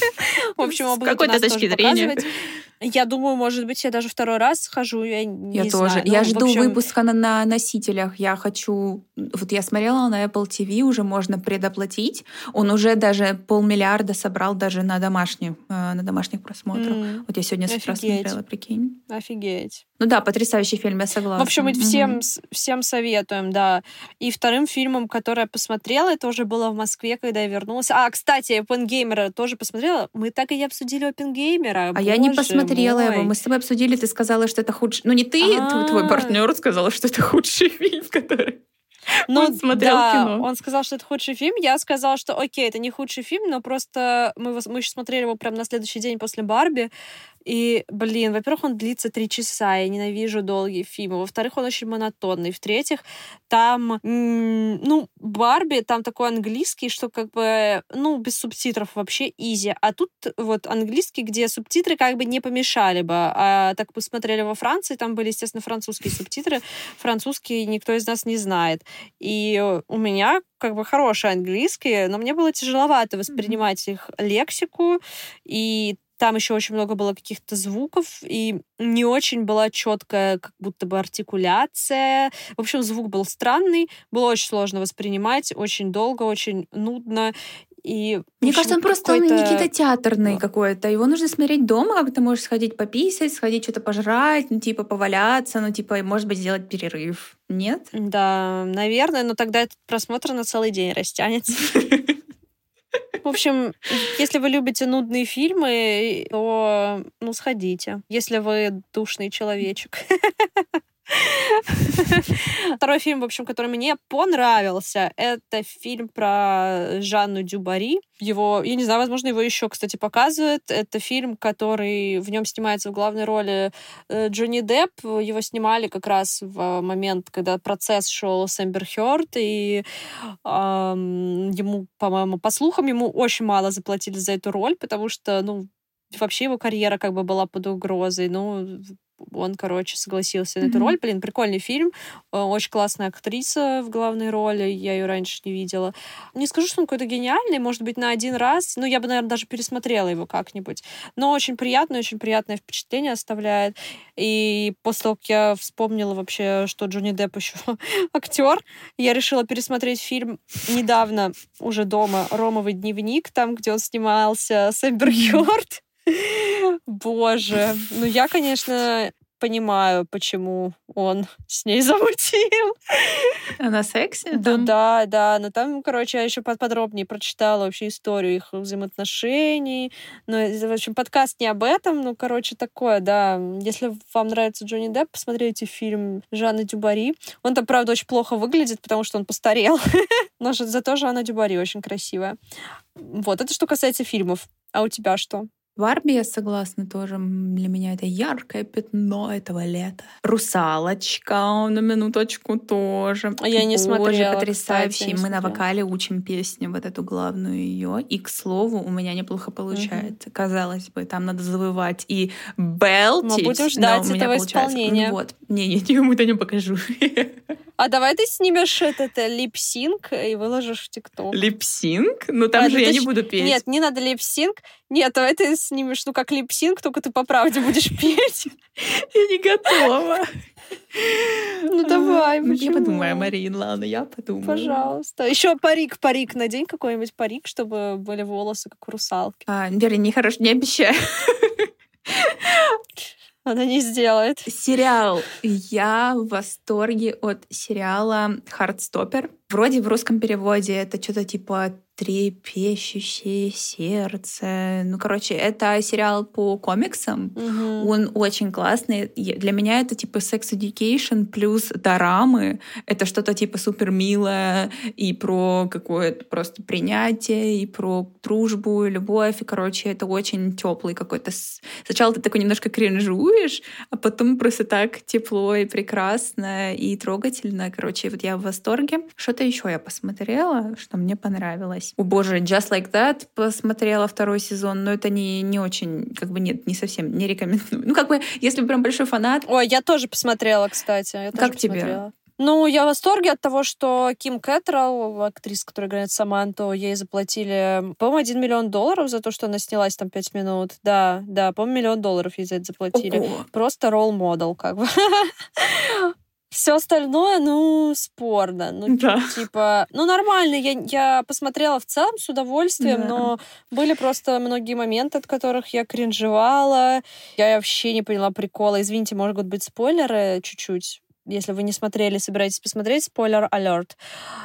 B: <laughs> В общем, его будут нас тоже показывать. Я думаю, может быть, я даже второй раз схожу. Я, не
A: я тоже.
B: Ну,
A: я жду общем... выпуска на, на носителях. Я хочу... Вот я смотрела на Apple TV, уже можно предоплатить. Он уже даже полмиллиарда собрал даже на домашних, э, на домашних просмотрах. Mm. Вот я сегодня с утра смотрела, прикинь.
B: Офигеть.
A: Ну да, потрясающий фильм, я согласна.
B: В общем, мы всем, всем советуем, да. И вторым фильмом, который я посмотрела, это уже было в Москве, когда я вернулась. А, кстати, Опенгеймера тоже посмотрела. Мы так и не обсудили Опенгеймера.
A: А Боже я не посмотрела мой. его. Мы с тобой обсудили, ты сказала, что это худший... Ну не ты, А-а-а. твой партнер сказала, что это худший фильм, который... Ну, он смотрел да, кино.
B: Он сказал, что это худший фильм. Я сказала, что окей, это не худший фильм, но просто мы, мы еще смотрели его прямо на следующий день после Барби. И, блин, во-первых, он длится три часа, я ненавижу долгие фильмы. Во-вторых, он очень монотонный. В-третьих, там, ну, Барби, там такой английский, что как бы, ну, без субтитров вообще изи. А тут вот английский, где субтитры как бы не помешали бы. А так посмотрели во Франции, там были, естественно, французские субтитры. Французский никто из нас не знает. И у меня как бы хороший английский, но мне было тяжеловато воспринимать их лексику, и там еще очень много было каких-то звуков, и не очень была четкая как будто бы артикуляция. В общем, звук был странный, было очень сложно воспринимать, очень долго, очень нудно. И,
A: Мне общем, кажется, он просто не какие-то театрный какой-то. Его нужно смотреть дома, как ты можешь сходить пописать, сходить что-то пожрать, ну, типа, поваляться, ну, типа, может быть, сделать перерыв. Нет?
B: Да, наверное, но тогда этот просмотр на целый день растянется. <laughs> В общем, если вы любите нудные фильмы, то ну сходите. Если вы душный человечек. <laughs> <laughs> Второй фильм, в общем, который мне понравился, это фильм про Жанну Дюбари. Его, я не знаю, возможно, его еще, кстати, показывают. Это фильм, который в нем снимается в главной роли э, Джонни Депп. Его снимали как раз в момент, когда процесс шел с Эмбер Хёрд, и эм, ему, по-моему, по слухам, ему очень мало заплатили за эту роль, потому что, ну, вообще его карьера как бы была под угрозой. Ну, он, короче, согласился на эту mm-hmm. роль. Блин, прикольный фильм. Э, очень классная актриса в главной роли. Я ее раньше не видела. Не скажу, что он какой-то гениальный, может быть, на один раз. Ну, я бы, наверное, даже пересмотрела его как-нибудь. Но очень приятное, очень приятное впечатление оставляет. И после того, как я вспомнила вообще, что Джонни Депп еще <laughs> актер, я решила пересмотреть фильм недавно уже дома «Ромовый дневник», там, где он снимался с Эмбер Хёрд. <laughs> Боже. Ну, я, конечно, понимаю, почему он с ней <laughs> замутил.
A: Она секси?
B: Да, да, да. Но там, короче, я еще подробнее прочитала вообще историю их взаимоотношений. Но, в общем, подкаст не об этом, ну, короче, такое, да. Если вам нравится Джонни Депп, посмотрите фильм Жанны Дюбари. Он там, правда, очень плохо выглядит, потому что он постарел. <laughs> Но зато Жанна Дюбари очень красивая. Вот, это что касается фильмов. А у тебя что?
A: Барби, я согласна, тоже для меня это яркое пятно этого лета. Русалочка, на минуточку тоже.
B: Я не Боже, смотрела,
A: потрясающе.
B: Кстати,
A: Мы на вокале учим песню, вот эту главную ее. И, к слову, у меня неплохо получается. Угу. Казалось бы, там надо завывать и белтить.
B: Мы будем ждать этого исполнения.
A: Ну, вот. Не, я <laughs> никому это не покажу.
B: А давай ты снимешь этот э, lip sync и выложишь в TikTok.
A: Lip sync? Ну там а, же я не буду петь.
B: Нет, не надо lip sync. Нет, давай ты снимешь, ну как lip sync, только ты по правде будешь <laughs> петь.
A: Я не готова.
B: Ну давай,
A: Ну я подумаю, Марин, ладно, я подумаю.
B: Пожалуйста. Еще парик, парик, надень какой-нибудь парик, чтобы были волосы, как у русалки.
A: А, Вера, не хорошо, не обещаю.
B: Она не сделает.
A: Сериал. Я в восторге от сериала «Хардстоппер». Вроде в русском переводе это что-то типа трепещущее сердце. Ну, короче, это сериал по комиксам. Угу. Он очень классный. Для меня это типа Sex Education плюс дорамы. Это что-то типа супер милое и про какое-то просто принятие, и про дружбу, и любовь. И, короче, это очень теплый какой-то... Сначала ты такой немножко кринжуешь, а потом просто так тепло и прекрасно и трогательно. Короче, вот я в восторге. Что-то еще я посмотрела, что мне понравилось. О боже, Just Like That посмотрела второй сезон, но это не, не очень, как бы нет, не совсем, не рекомендую. Ну, как бы, если прям большой фанат...
B: Ой, я тоже посмотрела, кстати. Я
A: как тебе?
B: Ну, я в восторге от того, что Ким Кэтрелл, актриса, которая играет Саманту, ей заплатили, по-моему, 1 миллион долларов за то, что она снялась там 5 минут. Да, да, по-моему, миллион долларов ей за это заплатили. Ого. Просто ролл-модел, как бы. <laughs> Все остальное, ну, спорно. Ну, да. типа, ну, нормально. Я, я посмотрела в целом с удовольствием, да. но были просто многие моменты, от которых я кринжевала. Я вообще не поняла прикола. Извините, могут быть спойлеры чуть-чуть. Если вы не смотрели, собираетесь посмотреть, спойлер алерт.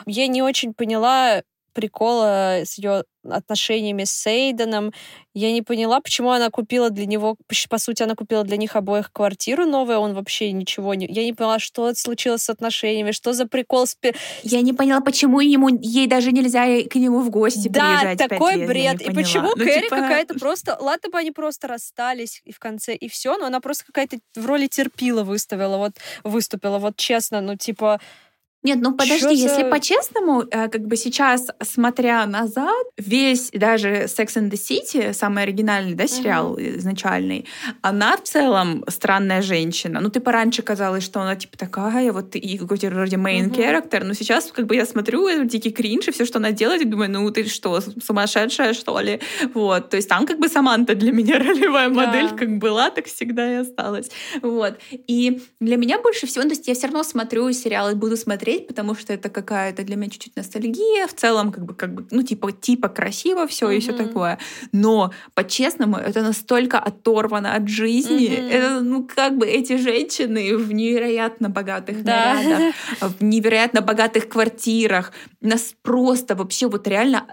B: Я не очень поняла прикола с ее отношениями с Сейденом. Я не поняла, почему она купила для него, по сути, она купила для них обоих квартиру новую, он вообще ничего не... Я не поняла, что случилось с отношениями, что за прикол с...
A: Я не поняла, почему ему, ей даже нельзя к нему в гости
B: да,
A: приезжать
B: такой
A: лет,
B: бред.
A: И
B: почему
A: ну,
B: Кэрри
A: типа...
B: какая-то просто... Ладно бы они просто расстались и в конце, и все, но она просто какая-то в роли терпила выставила, вот выступила, вот честно, ну типа
A: нет, ну подожди, Чё если за... по-честному, э, как бы сейчас, смотря назад, весь даже Sex and the City, самый оригинальный, да, сериал uh-huh. изначальный, она в целом странная женщина. Ну, ты пораньше казалось, что она типа такая, вот и какой-то вроде main uh-huh. character, но сейчас как бы я смотрю этот дикий кринж и все, что она делает, и думаю, ну ты что, сумасшедшая, что ли? Вот, то есть там как бы Саманта для меня <laughs> ролевая модель, yeah. как была, так всегда и осталась. Вот. И для меня больше всего, ну, то есть я все равно смотрю сериалы, буду смотреть смотреть, потому что это какая-то для меня чуть-чуть ностальгия. В целом, как бы, как бы, ну, типа, типа красиво все mm-hmm. и все такое. Но, по-честному, это настолько оторвано от жизни. Mm-hmm. Это, ну, как бы эти женщины в невероятно богатых да. нарядах, в невероятно богатых квартирах, нас просто вообще вот реально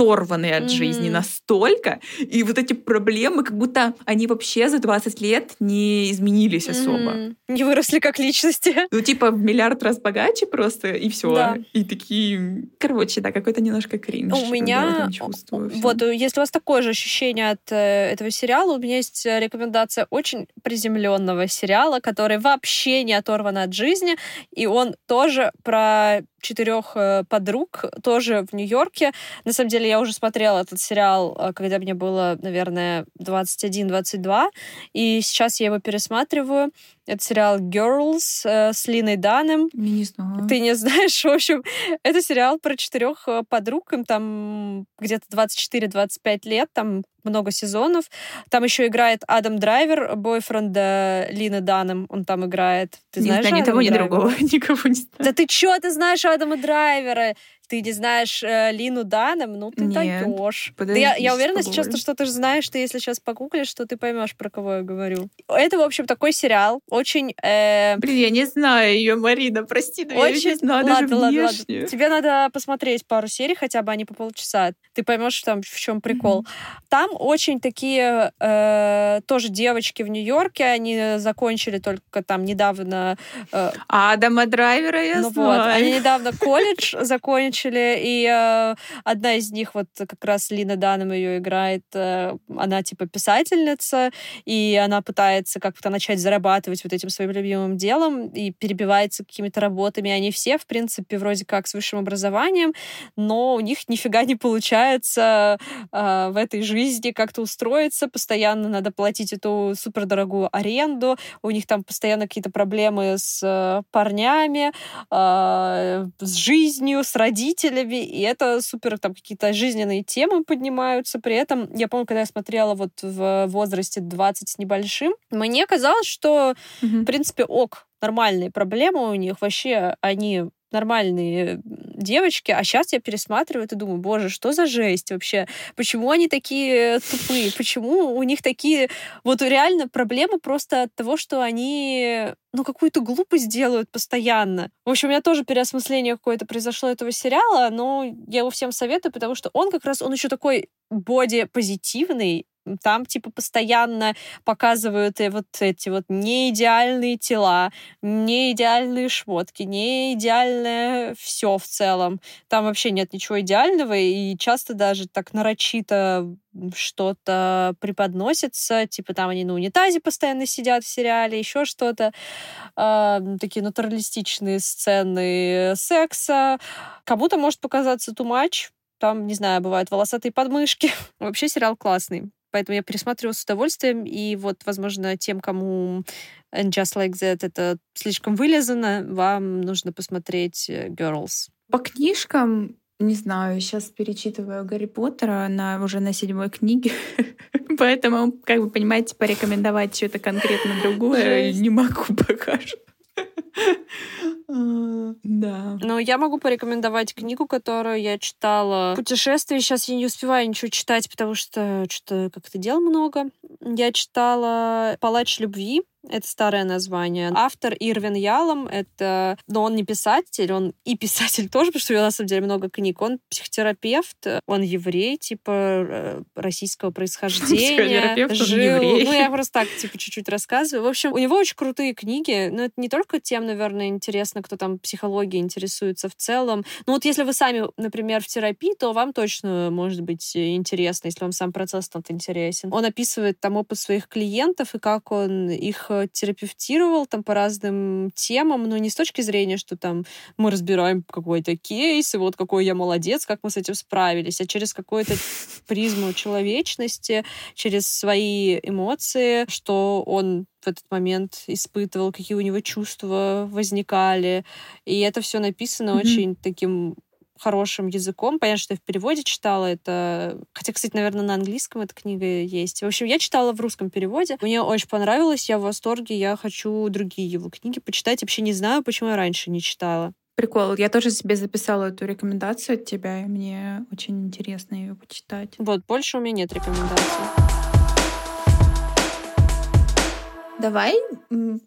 A: оторванные от mm-hmm. жизни настолько, и вот эти проблемы, как будто они вообще за 20 лет не изменились mm-hmm. особо.
B: Не выросли как личности.
A: Ну, типа, в миллиард раз богаче просто, и все. Да. И такие... Короче, да, какой-то немножко кринж.
B: У меня... Вот, если у вас такое же ощущение от э, этого сериала, у меня есть э, рекомендация очень приземленного сериала, который вообще не оторван от жизни, и он тоже про четырех э, подруг, тоже в Нью-Йорке. На самом деле, я уже смотрела этот сериал, э, когда мне было, наверное, 21-22, и сейчас я его пересматриваю. Это сериал Girls э, с Линой Данем.
A: Не знаю.
B: Ты не знаешь, <laughs> в общем, это сериал про четырех подруг, им там где-то 24-25 лет, там много сезонов. Там еще играет Адам Драйвер, бойфренда Лины Данем, он там играет.
A: Ты знаешь не знаю ни того, ни другого, <laughs> никого не знаю.
B: Да ты чё, ты знаешь Адама Драйвера? Ты не знаешь э, Лину Данем, ну ты даешь. Да я, я уверена сейчас, что, что ты же знаешь, что если сейчас погуглишь, что ты поймешь, про кого я говорю. Это, в общем, такой сериал, очень... Э...
A: Блин, я не знаю ее, Марина, прости, но очень... я не знаю ладно, даже ладно, ладно.
B: Тебе надо посмотреть пару серий, хотя бы они по полчаса. Ты поймешь, там в чем прикол. Mm-hmm. Там очень такие э, тоже девочки в Нью-Йорке, они закончили только там недавно...
A: Э... Адама Драйвера я
B: ну
A: знаю.
B: Вот, они недавно колледж <laughs> закончили, закончили, и э, одна из них, вот как раз Лина Даном ее играет, э, она типа писательница, и она пытается как-то начать зарабатывать вот этим своим любимым делом и перебивается какими-то работами. Они все, в принципе, вроде как с высшим образованием, но у них нифига не получается э, в этой жизни как-то устроиться, постоянно надо платить эту супердорогую аренду, у них там постоянно какие-то проблемы с э, парнями, э, с жизнью, с родителями, родителями, и это супер там какие-то жизненные темы поднимаются. При этом, я помню, когда я смотрела вот в возрасте 20 с небольшим, мне казалось, что, mm-hmm. в принципе, ок, нормальные проблемы у них, вообще они нормальные девочки, а сейчас я пересматриваю и думаю, боже, что за жесть вообще? Почему они такие тупые? Почему у них такие вот реально проблемы просто от того, что они ну, какую-то глупость делают постоянно. В общем, у меня тоже переосмысление какое-то произошло этого сериала, но я его всем советую, потому что он как раз, он еще такой боди-позитивный, там, типа, постоянно показывают и вот эти вот неидеальные тела, неидеальные шмотки, неидеальное все в целом. Там вообще нет ничего идеального, и часто даже так нарочито что-то преподносится, типа там они на унитазе постоянно сидят в сериале, еще что-то. Э, такие натуралистичные сцены секса. Кому-то может показаться too much, там, не знаю, бывают волосатые подмышки. <laughs> Вообще сериал классный. Поэтому я пересматриваю с удовольствием. И вот, возможно, тем, кому And Just Like That это слишком вылезано, вам нужно посмотреть э, Girls.
A: По книжкам не знаю, сейчас перечитываю Гарри Поттера, она уже на седьмой книге, <laughs> поэтому, как вы понимаете, порекомендовать что-то конкретно другое не могу пока что. Да.
B: Но я могу порекомендовать книгу, которую я читала. Путешествие. Сейчас я не успеваю ничего читать, потому что что-то как-то дел много. я читала «Палач любви», это старое название. Автор Ирвин Ялом, это, но он не писатель, он и писатель тоже, потому что у него на самом деле много книг. Он психотерапевт, он еврей, типа э, российского происхождения. Жил, ну я просто так, типа, чуть-чуть рассказываю. В общем, у него очень крутые книги, но это не только тем, наверное, интересно, кто там психологией интересуется в целом. Ну вот если вы сами, например, в терапии, то вам точно может быть интересно, если вам сам процесс тот интересен. Он описывает там опыт своих клиентов и как он их Э, терапевтировал там по разным темам, но не с точки зрения, что там мы разбираем какой-то кейс, и вот какой я молодец, как мы с этим справились, а через какую-то <laughs> призму человечности, через свои эмоции, что он в этот момент испытывал, какие у него чувства возникали. И это все написано mm-hmm. очень таким хорошим языком. Понятно, что я в переводе читала это. Хотя, кстати, наверное, на английском эта книга есть. В общем, я читала в русском переводе. Мне очень понравилось, я в восторге, я хочу другие его книги почитать. Вообще не знаю, почему я раньше не читала.
A: Прикол. Я тоже себе записала эту рекомендацию от тебя, и мне очень интересно ее почитать.
B: Вот, больше у меня нет рекомендаций.
A: Давай,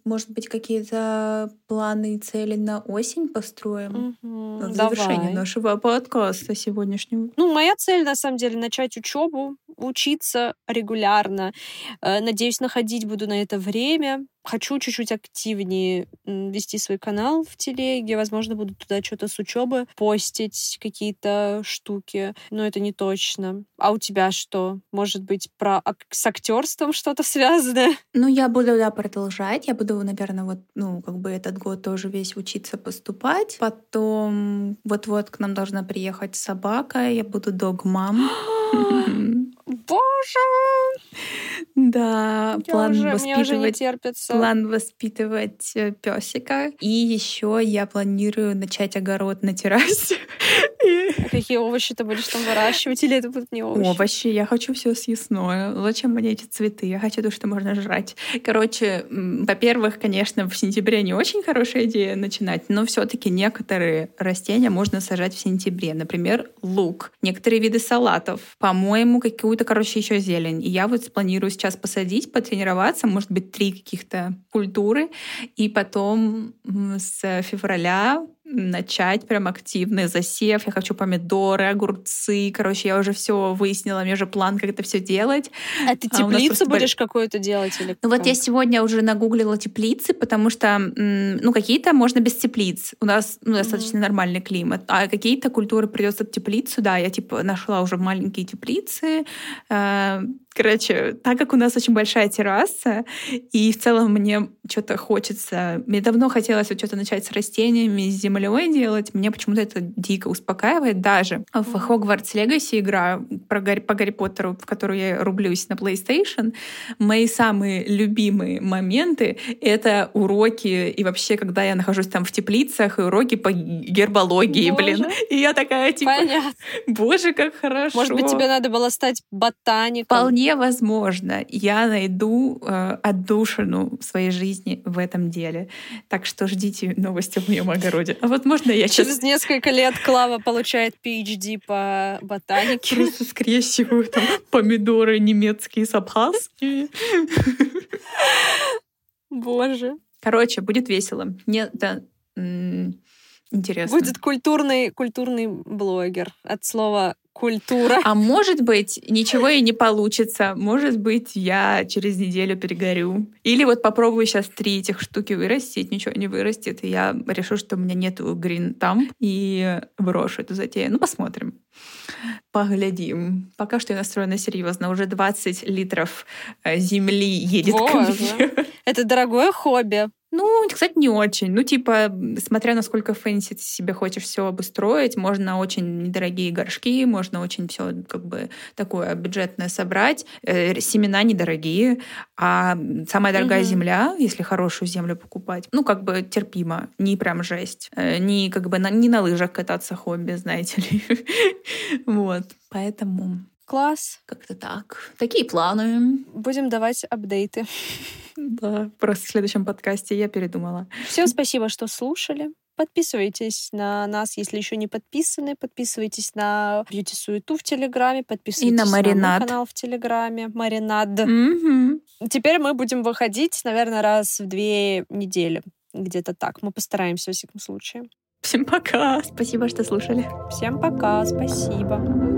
A: может быть, какие-то планы и цели на осень построим угу, в завершении давай. нашего подкаста сегодняшнего.
B: Ну, моя цель, на самом деле, начать учебу, учиться регулярно. Э, надеюсь, находить буду на это время. Хочу чуть-чуть активнее вести свой канал в телеге. Возможно, буду туда что-то с учебы постить, какие-то штуки. Но это не точно. А у тебя что? Может быть, про ак- с актерством что-то связанное? <laughs>
A: Ну, я буду, да, продолжать. Я буду, наверное, вот, ну, как бы этот год тоже весь учиться поступать. Потом вот-вот к нам должна приехать собака. Я буду <gasps> догмам. <laughs>
B: Боже!
A: Да,
B: план уже, воспитывать, уже не терпится.
A: план воспитывать э, песика. И еще я планирую начать огород на террасе.
B: А какие овощи ты будешь там выращивать? Или это будут не овощи?
A: Овощи. Я хочу все съестное. Зачем мне эти цветы? Я хочу то, что можно жрать. Короче, во-первых, конечно, в сентябре не очень хорошая идея начинать, но все-таки некоторые растения можно сажать в сентябре. Например, лук. Некоторые виды салатов. По-моему, какую-то, короче, еще зелень. И я вот планирую сейчас посадить, потренироваться, может быть, три каких-то культуры, и потом с февраля начать прям активный засев. Я хочу помидоры, огурцы. Короче, я уже все выяснила, у меня уже план, как это все делать.
B: А ты теплицу а будешь бол... какую-то делать? Или
A: ну вот я сегодня уже нагуглила теплицы, потому что, ну, какие-то можно без теплиц. У нас ну, достаточно mm-hmm. нормальный климат. А какие-то культуры придется теплицу, да, я типа нашла уже маленькие теплицы, э, Короче, так как у нас очень большая терраса, и в целом мне что-то хочется... Мне давно хотелось вот что-то начать с растениями, с землей делать. Мне почему-то это дико успокаивает. Даже в Hogwarts Legacy игра про Гарри, по Гарри Поттеру, в которую я рублюсь на PlayStation, мои самые любимые моменты — это уроки, и вообще, когда я нахожусь там в теплицах, и уроки по гербологии, Боже. блин. И я такая, типа, Понятно. боже, как хорошо.
B: Может быть, тебе надо было стать ботаником?
A: Вполне вполне возможно, я найду э, отдушину в своей жизни в этом деле. Так что ждите новости в моем огороде. А вот можно я
B: сейчас... Через несколько лет Клава получает PhD по ботанике.
A: Просто скрещиваю там помидоры немецкие с абхазскими.
B: Боже.
A: Короче, будет весело. Мне да, интересно.
B: Будет культурный, культурный блогер. От слова культура.
A: А может быть, ничего и не получится. Может быть, я через неделю перегорю. Или вот попробую сейчас три этих штуки вырастить, ничего не вырастет, и я решу, что у меня нету green там и брошу эту затею. Ну, посмотрим. Поглядим. Пока что я настроена серьезно. Уже 20 литров э, земли едет Боже. ко мне.
B: Это дорогое хобби.
A: Ну, кстати, не очень. Ну, типа, смотря насколько fancy ты себе хочешь все обустроить, можно очень недорогие горшки, можно очень все как бы такое бюджетное собрать. Э, семена недорогие, а самая дорогая угу. земля, если хорошую землю покупать, ну, как бы терпимо, не прям жесть. Э, не как бы на, не на лыжах кататься хобби, знаете ли. <laughs> Вот, поэтому...
B: Класс.
A: Как-то так. Такие планы.
B: Будем давать апдейты. <laughs>
A: Да, просто в следующем подкасте я передумала.
B: Всем спасибо, что слушали. Подписывайтесь на нас, если еще не подписаны. Подписывайтесь на Beauty Суету в Телеграме. Подписывайтесь
A: И на Маринад.
B: на канал в Телеграме. Маринад.
A: Мгм.
B: Теперь мы будем выходить, наверное, раз в две недели. Где-то так. Мы постараемся, во всяком случае.
A: Всем пока. Спасибо, что слушали.
B: Всем пока. Спасибо.